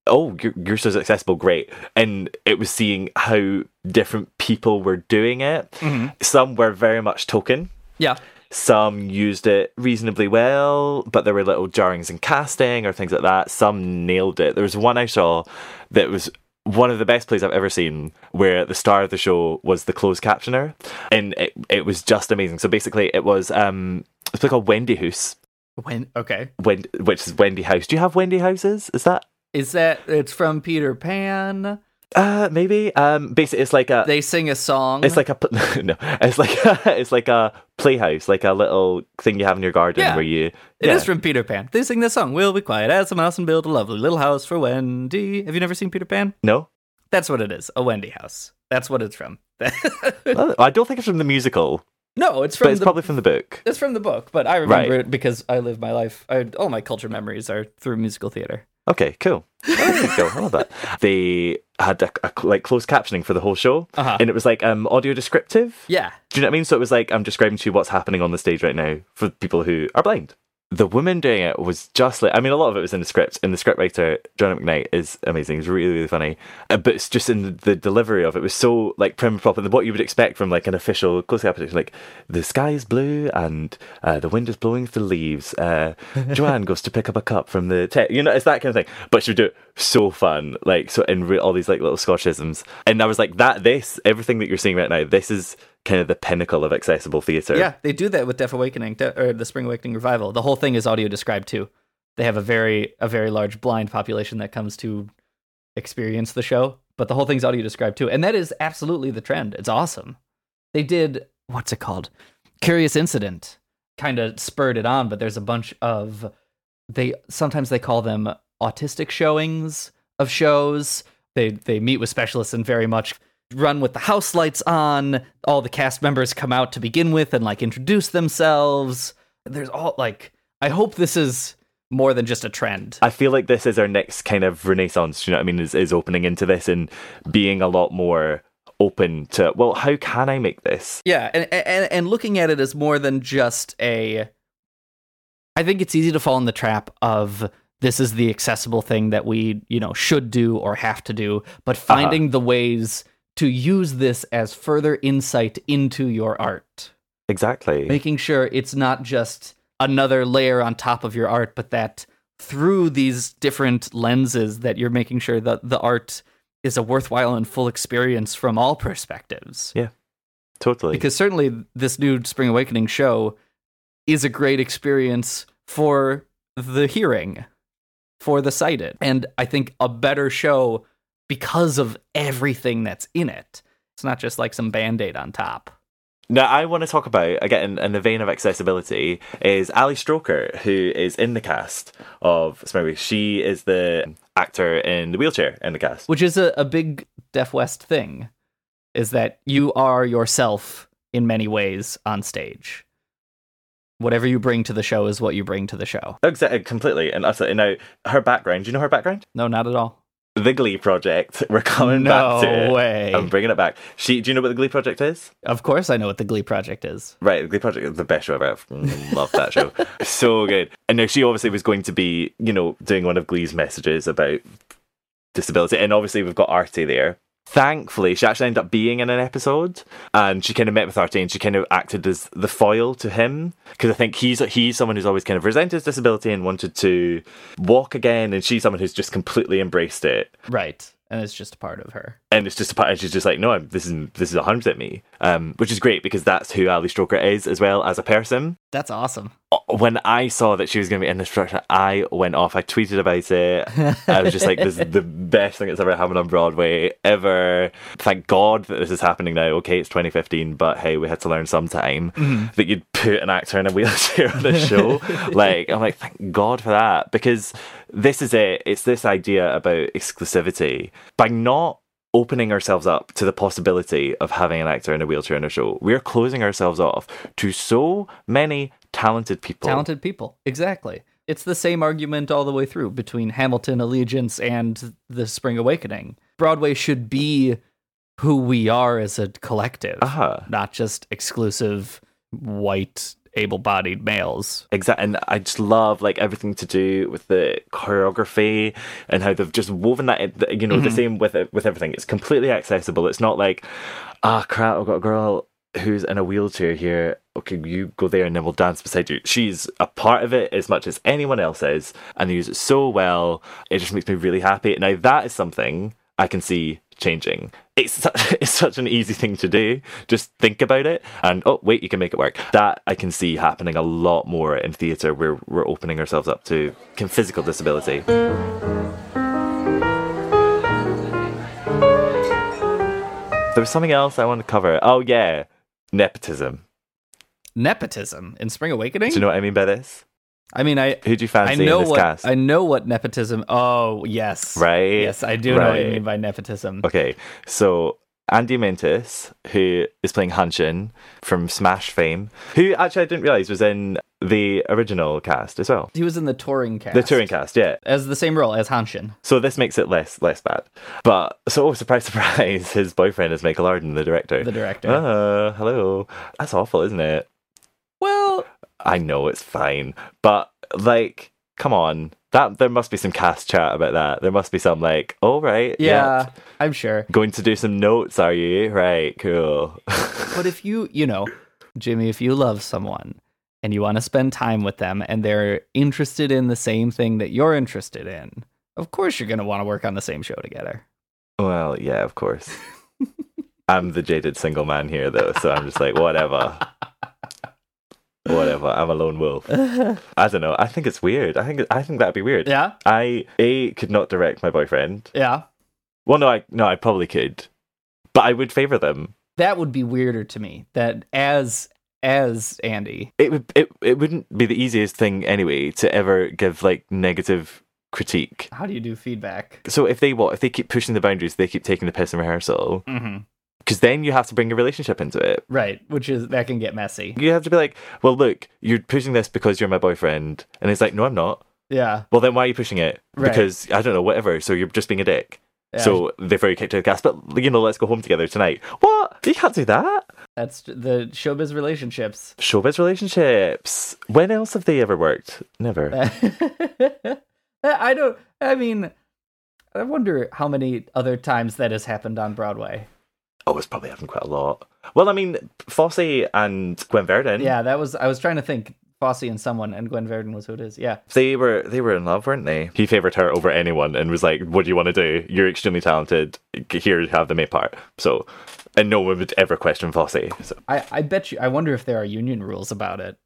Oh, you're, you're so accessible, great. And it was seeing how different people were doing it. Some were very much token, Yeah. some used it reasonably well, but there were little jarrings in casting or things like that. Some nailed it. There was one I saw that was one of the best plays I've ever seen, where the star of the show was the closed captioner, and it, it was just amazing. So basically, it was um, it's a play called Wendy House, When? Okay. Wen- which is Wendy House. Do you have Wendy houses? Is that Is that it's from Peter Pan? Uh maybe um basically it's like a They sing a song. it's like a [laughs] no it's like a, [laughs] it's like a playhouse like a little thing you have in your garden Yeah. where you It is from Peter Pan. They sing this song. We'll be quiet as a mouse and build a lovely little house for Wendy. Have you never seen Peter Pan? no That's what it is. A Wendy house. That's what it's from. [laughs] I don't think it's from the musical, no, it's from but it's the probably from the book. it's from the book, but I remember Right. it because I live my life. I, all my culture memories are through musical theater. Okay, cool. Oh, go. I love that. [laughs] They had a, a, like closed captioning for the whole show, Uh-huh. and it was like um audio descriptive. Yeah. Do you know what I mean? So it was like I'm describing to you what's happening on the stage right now for people who are blind. The woman doing it was just like I mean, a lot of it was in the script, and the scriptwriter John McKnight is amazing. He's really, really funny. Uh, but it's just in the delivery of it was so like prim and proper, and what you would expect from like an official close captioning, like the sky is blue and uh, the wind is blowing through the leaves. Uh, [laughs] Joanne goes to pick up a cup from the te-. you know, it's that kind of thing. But she would do it so fun, like so in re- all these like little Scotchisms, and I was like, that this everything that you're seeing right now, this is kind of the pinnacle of accessible theatre. Yeah, they do that with Deaf Awakening or the Spring Awakening revival. The whole thing is audio described too. They have a very a very large blind population that comes to experience the show, but the whole thing's audio described too, and that is absolutely the trend. It's awesome. They did what's it called? Curious Incident kind of spurred it on, but there's a bunch of they sometimes they call them autistic showings of shows. They they meet with specialists and very much run with the house lights on. All the cast members come out to begin with and like introduce themselves. There's all like I hope this is more than just a trend. I feel like this is our next kind of renaissance. You know what I mean? Is is opening into this and being a lot more open to. Well, how can I make this? Yeah, and and and looking at it as more than just a. I think it's easy to fall in the trap of this is the accessible thing that we you know should do or have to do, but finding uh-huh. the ways to use this as further insight into your art. Exactly. Making sure it's not just another layer on top of your art, but that through these different lenses that you're making sure that the art is a worthwhile and full experience from all perspectives. Yeah. Totally. Because certainly this new Spring Awakening show is a great experience for the hearing, for the sighted. And I think a better show because of everything that's in it. It's not just like some band aid on top. Now, I want to talk about, again, in the vein of accessibility, is Ali Stroker, who is in the cast of Smurfy. She is the actor in the wheelchair in the cast. Which is a, a big Deaf West thing, is that you are yourself in many ways on stage. Whatever you bring to the show is what you bring to the show. Exactly, completely. And also, now, her background, do you know her background? No, not at all the Glee Project. [laughs] We're coming no back to it. way. I'm bringing it back. She, do you know what the Glee Project is? Of course, I know what the Glee Project is. Right, the Glee Project is the best show ever. I mm, love that show. [laughs] so good. And now she obviously was going to be, you know, doing one of Glee's messages about disability, and obviously we've got Artie there thankfully, she actually ended up being in an episode, and she kind of met with Artie, and she kind of acted as the foil to him because I think he's he's someone who's always kind of resented his disability and wanted to walk again, and she's someone who's just completely embraced it. Right and it's just a part of her. And it's just a part. And she's just like, no, I'm, this is this is hundred percent me, um, which is great because that's who Ali Stroker is as well as a person. That's awesome. Uh, when I saw that she was going to be in this production, I went off. I tweeted about it. [laughs] I was just like, this is the best thing that's ever happened on Broadway ever. Thank God that this is happening now. Okay, it's 2015, but hey, we had to learn sometime mm-hmm. that you'd put an actor in a wheelchair on a show. [laughs] like, I'm like, thank God for that because this is it. It's this idea about exclusivity. By not opening ourselves up to the possibility of having an actor in a wheelchair in a show, we're closing ourselves off to so many talented people. Talented people, exactly. It's the same argument all the way through between Hamilton, Allegiance, and The Spring Awakening. Broadway should be who we are as a collective, uh-huh. not just exclusive white able-bodied males. Exactly, and I just love like everything to do with the choreography and how they've just woven that. In, you know, mm-hmm. the same with with everything. It's completely accessible. It's not like, ah, oh, crap, I've got a girl who's in a wheelchair here. Okay, you go there and then we'll dance beside you. She's a part of it as much as anyone else is, and they use it so well. It just makes me really happy. Now that is something I can see changing. It's such, [laughs] it's such an easy thing to do. Just think about it, and oh wait, you can make it work. That I can see happening a lot more in theatre, where we're opening ourselves up to physical disability. There was something else I want to cover. Oh yeah, nepotism. Nepotism in Spring Awakening. Do you know what I mean by this? I mean, I who do you fancy I know in this what, cast? I know what nepotism. Oh, yes, right. Yes, I do right. know what you mean by nepotism. Okay, so Andy Mientus, who is playing Hanschen from Smash fame, who actually I didn't realize was in the original cast as well. He was in the touring cast. The touring cast, yeah, as the same role as Hanschen. So this makes it less less bad. But so oh, surprise, [laughs] surprise, his boyfriend is Michael Arden, the director. The director. Uh, hello. That's awful, isn't it? Well, I know it's fine, but like, come on. That there must be some cast chat about that. There must be some like, oh right, yeah, yep. I'm sure. Going to do some notes, are you? Right, cool. [laughs] but if you, you know, Jimmy, if you love someone and you want to spend time with them and they're interested in the same thing that you're interested in, of course you're going to want to work on the same show together. Well, yeah, of course. [laughs] I'm the jaded single man here, though, so I'm just like, whatever. Whatever. I'm a lone wolf. [laughs] I don't know. I think it's weird. I think I think that'd be weird. Yeah. I a could not direct my boyfriend. Yeah. Well, no, I no, I probably could, but I would favor them. That would be weirder to me. That as as Andy, it would it it wouldn't be the easiest thing anyway to ever give like negative critique. How do you do feedback? So if they what if they keep pushing the boundaries, they keep taking the piss in rehearsal. Mm-hmm because then you have to bring a relationship into it. Right, which is that can get messy. You have to be like, well, look, you're pushing this because you're my boyfriend, and it's like, no, I'm not. Yeah. Well, then why are you pushing it? Right. Because I don't know, whatever. So you're just being a dick. Yeah. So they've already kicked out the cast. But you know, let's go home together tonight. What? You can't do that. That's the showbiz relationships. Showbiz relationships. When else have they ever worked? Never. [laughs] I don't. I mean, I wonder how many other times that has happened on Broadway. Oh, it's probably having quite a lot. Well, I mean, Fosse and Gwen Verdon. Yeah, that was. I was trying to think. Fosse and someone, and Gwen Verdon was who it is. Yeah. They were they were in love, weren't they? He favored her over anyone and was like, "What do you want to do? You're extremely talented. Here, you have the main part." So, and no one would ever question Fosse. So, I, I bet you. I wonder if there are union rules about it.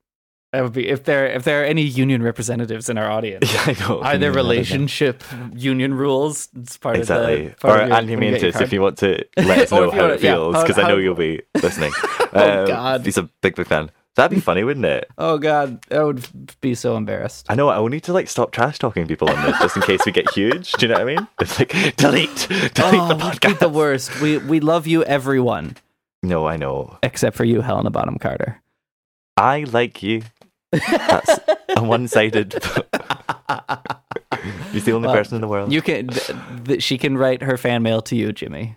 That would be if there if there are any union representatives in our audience. [laughs] yeah, I know. Are there I don't know. relationship union rules? It's part Exactly. of the part Or of your- Andy when you your if you want to [laughs] let us know how it feels, because I know you'll be listening. [laughs] Oh, Um, God. He's a big, big fan. That'd be funny, wouldn't it? Oh God, I would be so embarrassed. I know. I will need to like stop trash talking people on this, just in case we get huge. Do you know what I mean? It's like delete, delete the Oh, we'd podcast. the worst. We we love you, everyone, No, I know. except for you, Helena Bonham Carter. I like you. That's a one-sided. [laughs] You're the only Well, person in the world. You can. Th- th- she can write her fan mail to you, Jimmy.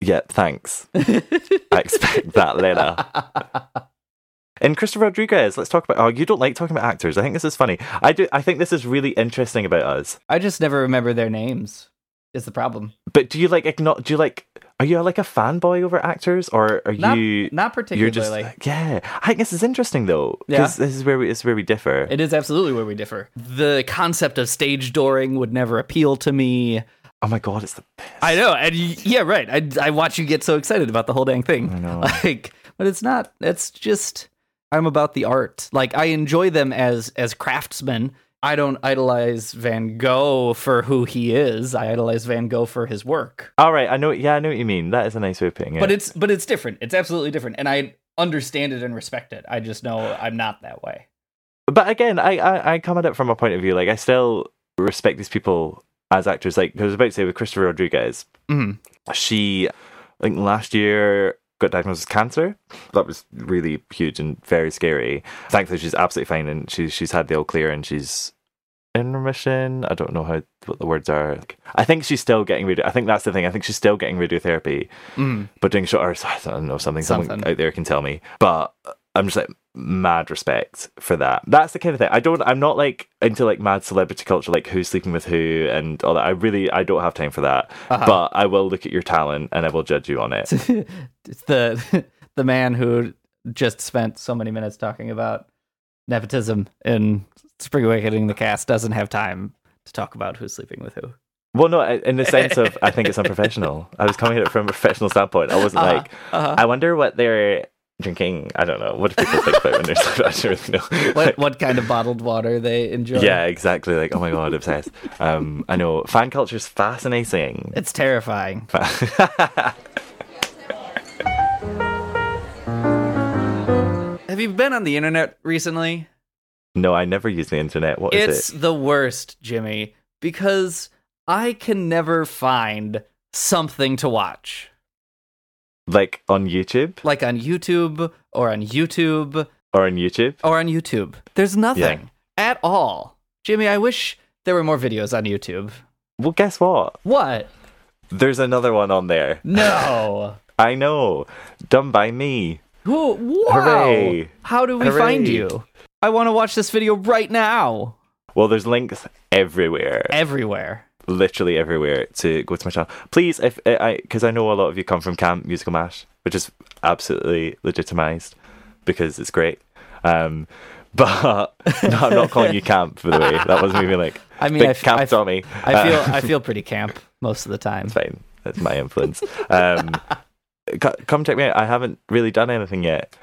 Yeah, thanks. I expect that later. And Krysta Rodriguez, let's talk about. Oh, you don't like talking about actors. I think this is funny. I do. I think this is really interesting about us. I just never remember their names. Is the problem? But do you like? igno- Do you like? Are you like a fanboy over actors, or are Not you? not You're just particularly. Uh, yeah. I guess it's interesting though, Yeah. because this is where we is where we differ. It is absolutely where we differ. The concept of stage dooring would never appeal to me. oh my god, it's the best. I know, and y- yeah, right. I I watch you get so excited about the whole dang thing. I know. [laughs] Like, but it's not. It's just I'm about the art. Like I enjoy them as as craftsmen. I don't idolize Van Gogh for who he is. I idolize Van Gogh for his work. All right, I know. Yeah, I know what you mean. That is a nice way of putting it. But it's but it's different. It's absolutely different, and I understand it and respect it. I just know I'm not that way. but again, I, I I come at it from a point of view. Like I still respect these people as actors. Like I was about to say with Krysta Rodriguez, Mhm. she, I think last year got diagnosed with cancer. That was really huge and very scary. Thankfully, she's absolutely fine and she's she's had the all clear and she's in remission. I don't know how what the words are. I think she's still getting radio. I think that's the thing. I think she's still getting radiotherapy, Mm. but doing short. Or, [laughs] I don't know something. Someone Something. out there can tell me. But I'm just like mad respect for that. That's the kind of thing. I don't. I'm not like into like mad celebrity culture, like who's sleeping with who and all that. I really I don't have time for that. Uh-huh. But I will look at your talent and I will judge you on it. [laughs] It's the [laughs] the man who just spent so many minutes talking about nepotism in Spring Awakening. The cast doesn't have time to talk about who's sleeping with who. Well, no, in the sense of I think it's unprofessional. I was coming at it from a professional standpoint. I wasn't Uh-huh, like, uh-huh. I wonder what they're drinking. I don't know. What do people think about when they're sleeping? I don't really know. What what kind of bottled water they enjoy? Yeah, exactly. Like, oh my god, obsessed. Um, I know fan culture is fascinating. it's terrifying. [laughs] Have you been on the internet recently? no, I never use the internet. What is It's the worst, Jimmy, because I can never find something to watch. Like on YouTube Like on YouTube or on YouTube or on YouTube? or on YouTube. There's nothing at all. Jimmy, I wish there were more videos on YouTube. Well, guess what? What? There's another one on there. No. [laughs] I know, done by me. Who? Wow. Hooray. How do we Hooray. find you? I want to watch this video right now. Well, there's links everywhere. Everywhere. Literally everywhere to go to my channel. Please, if I, because I know a lot of you come from Camp Musical Mash, which is absolutely legitimized because it's great. Um, [laughs] but no, I'm not calling you camp, by the way. That wasn't even like [laughs] I mean, I f- camp I f- Tommy. I feel Uh, I feel pretty camp most of the [laughs] time. it's fine. That's my influence. Um, co- come check me out. I haven't really done anything yet,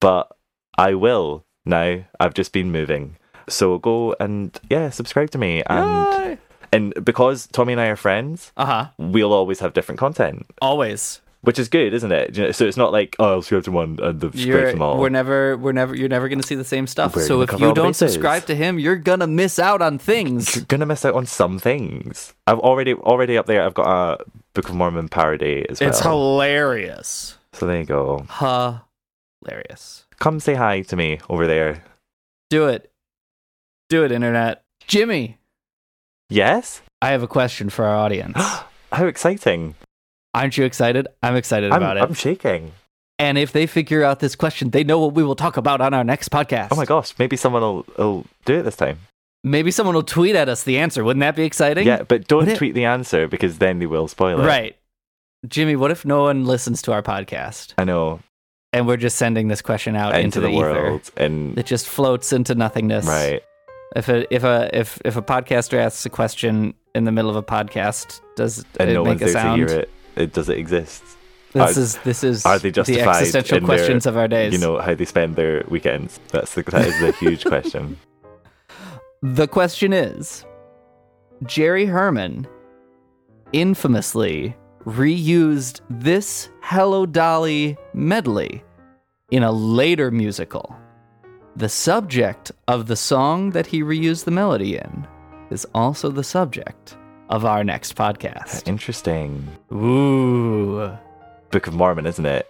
but I will now. I've just been moving. So go and yeah, subscribe to me and and because Tommy and I are friends, Uh huh. we'll always have different content, Always. which is good, isn't it? You know, So it's not like oh, I'll subscribe to one and the subscribe You're, to them all. we're never, we're never, you're never gonna see the same stuff. We're so if you don't bases. subscribe to him, you're gonna miss out on things. You're gonna miss out on some things. I've already already up there. I've got a Book of Mormon parody as well. It's hilarious. so there you go. Huh hilarious. Come say hi to me over there. Do it. Do it, internet. Jimmy, Yes? I have a question for our audience. [gasps] How exciting. Aren't you excited? I'm excited I'm, about it. I'm shaking. and if they figure out this question, they know what we will talk about on our next podcast. Oh my gosh, maybe someone will, will do it this time. Maybe someone will tweet at us the answer. Wouldn't that be exciting? Yeah, but don't Would it- tweet the answer because then they will spoil it. Right. Jimmy, what if no one listens to our podcast I know. and we're just sending this question out into, the, ether? world. And It just floats into nothingness. right. If a if a if if a podcaster asks a question in the middle of a podcast, does And it no make a sound? to hear it. it. Does it exist? This Are- is this is Are they the justified existential in their- questions of our days. You know, how they spend their weekends. That's the, that is the huge question. [laughs] The question is Jerry Herman infamously reused this Hello Dolly medley in a later musical. The subject of the song that he reused the melody in is also the subject of our next podcast. Interesting. Ooh. Book of Mormon, isn't it?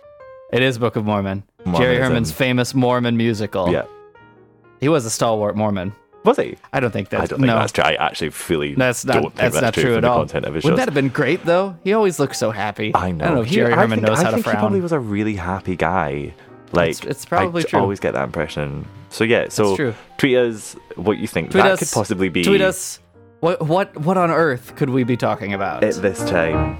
It is Book of Mormon. Jerry Herman's famous Mormon musical. Yeah. He was a stalwart Mormon. Was he? I don't think that's I don't think no. that's true. I actually fully That's not don't think that's, not true, from at all. content of his Wouldn't shows. that have been great though? He always looks so happy. I know. I don't know if He- Jerry I Herman think, knows I how to think frown. He probably was a really happy guy. Like It's- it's probably I true. always get that impression. So yeah. So true. tweet us what you think Tweet that us- could possibly be. Tweet us. What what what on earth could we be talking about? at this time.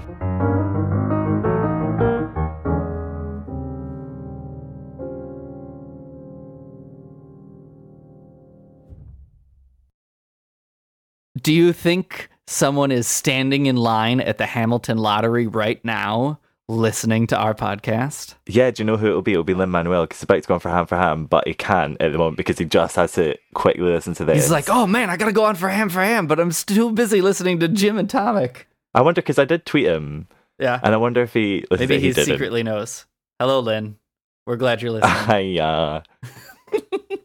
Do you think someone is standing in line at the Hamilton lottery right now listening to our podcast? Yeah, do you know who it'll be? It'll be Lin Manuel because he's about to go on for ham for ham, but he can't at the moment because he just has to quickly listen to this. He's like, "Oh man, I got to go on for ham for ham, but I'm too busy listening to Jim and Tomic." I wonder because I did tweet him, Yeah. and I wonder if he listens Maybe he he secretly knows. Hello, Lin. We're glad you're [laughs] listening. I, [laughs]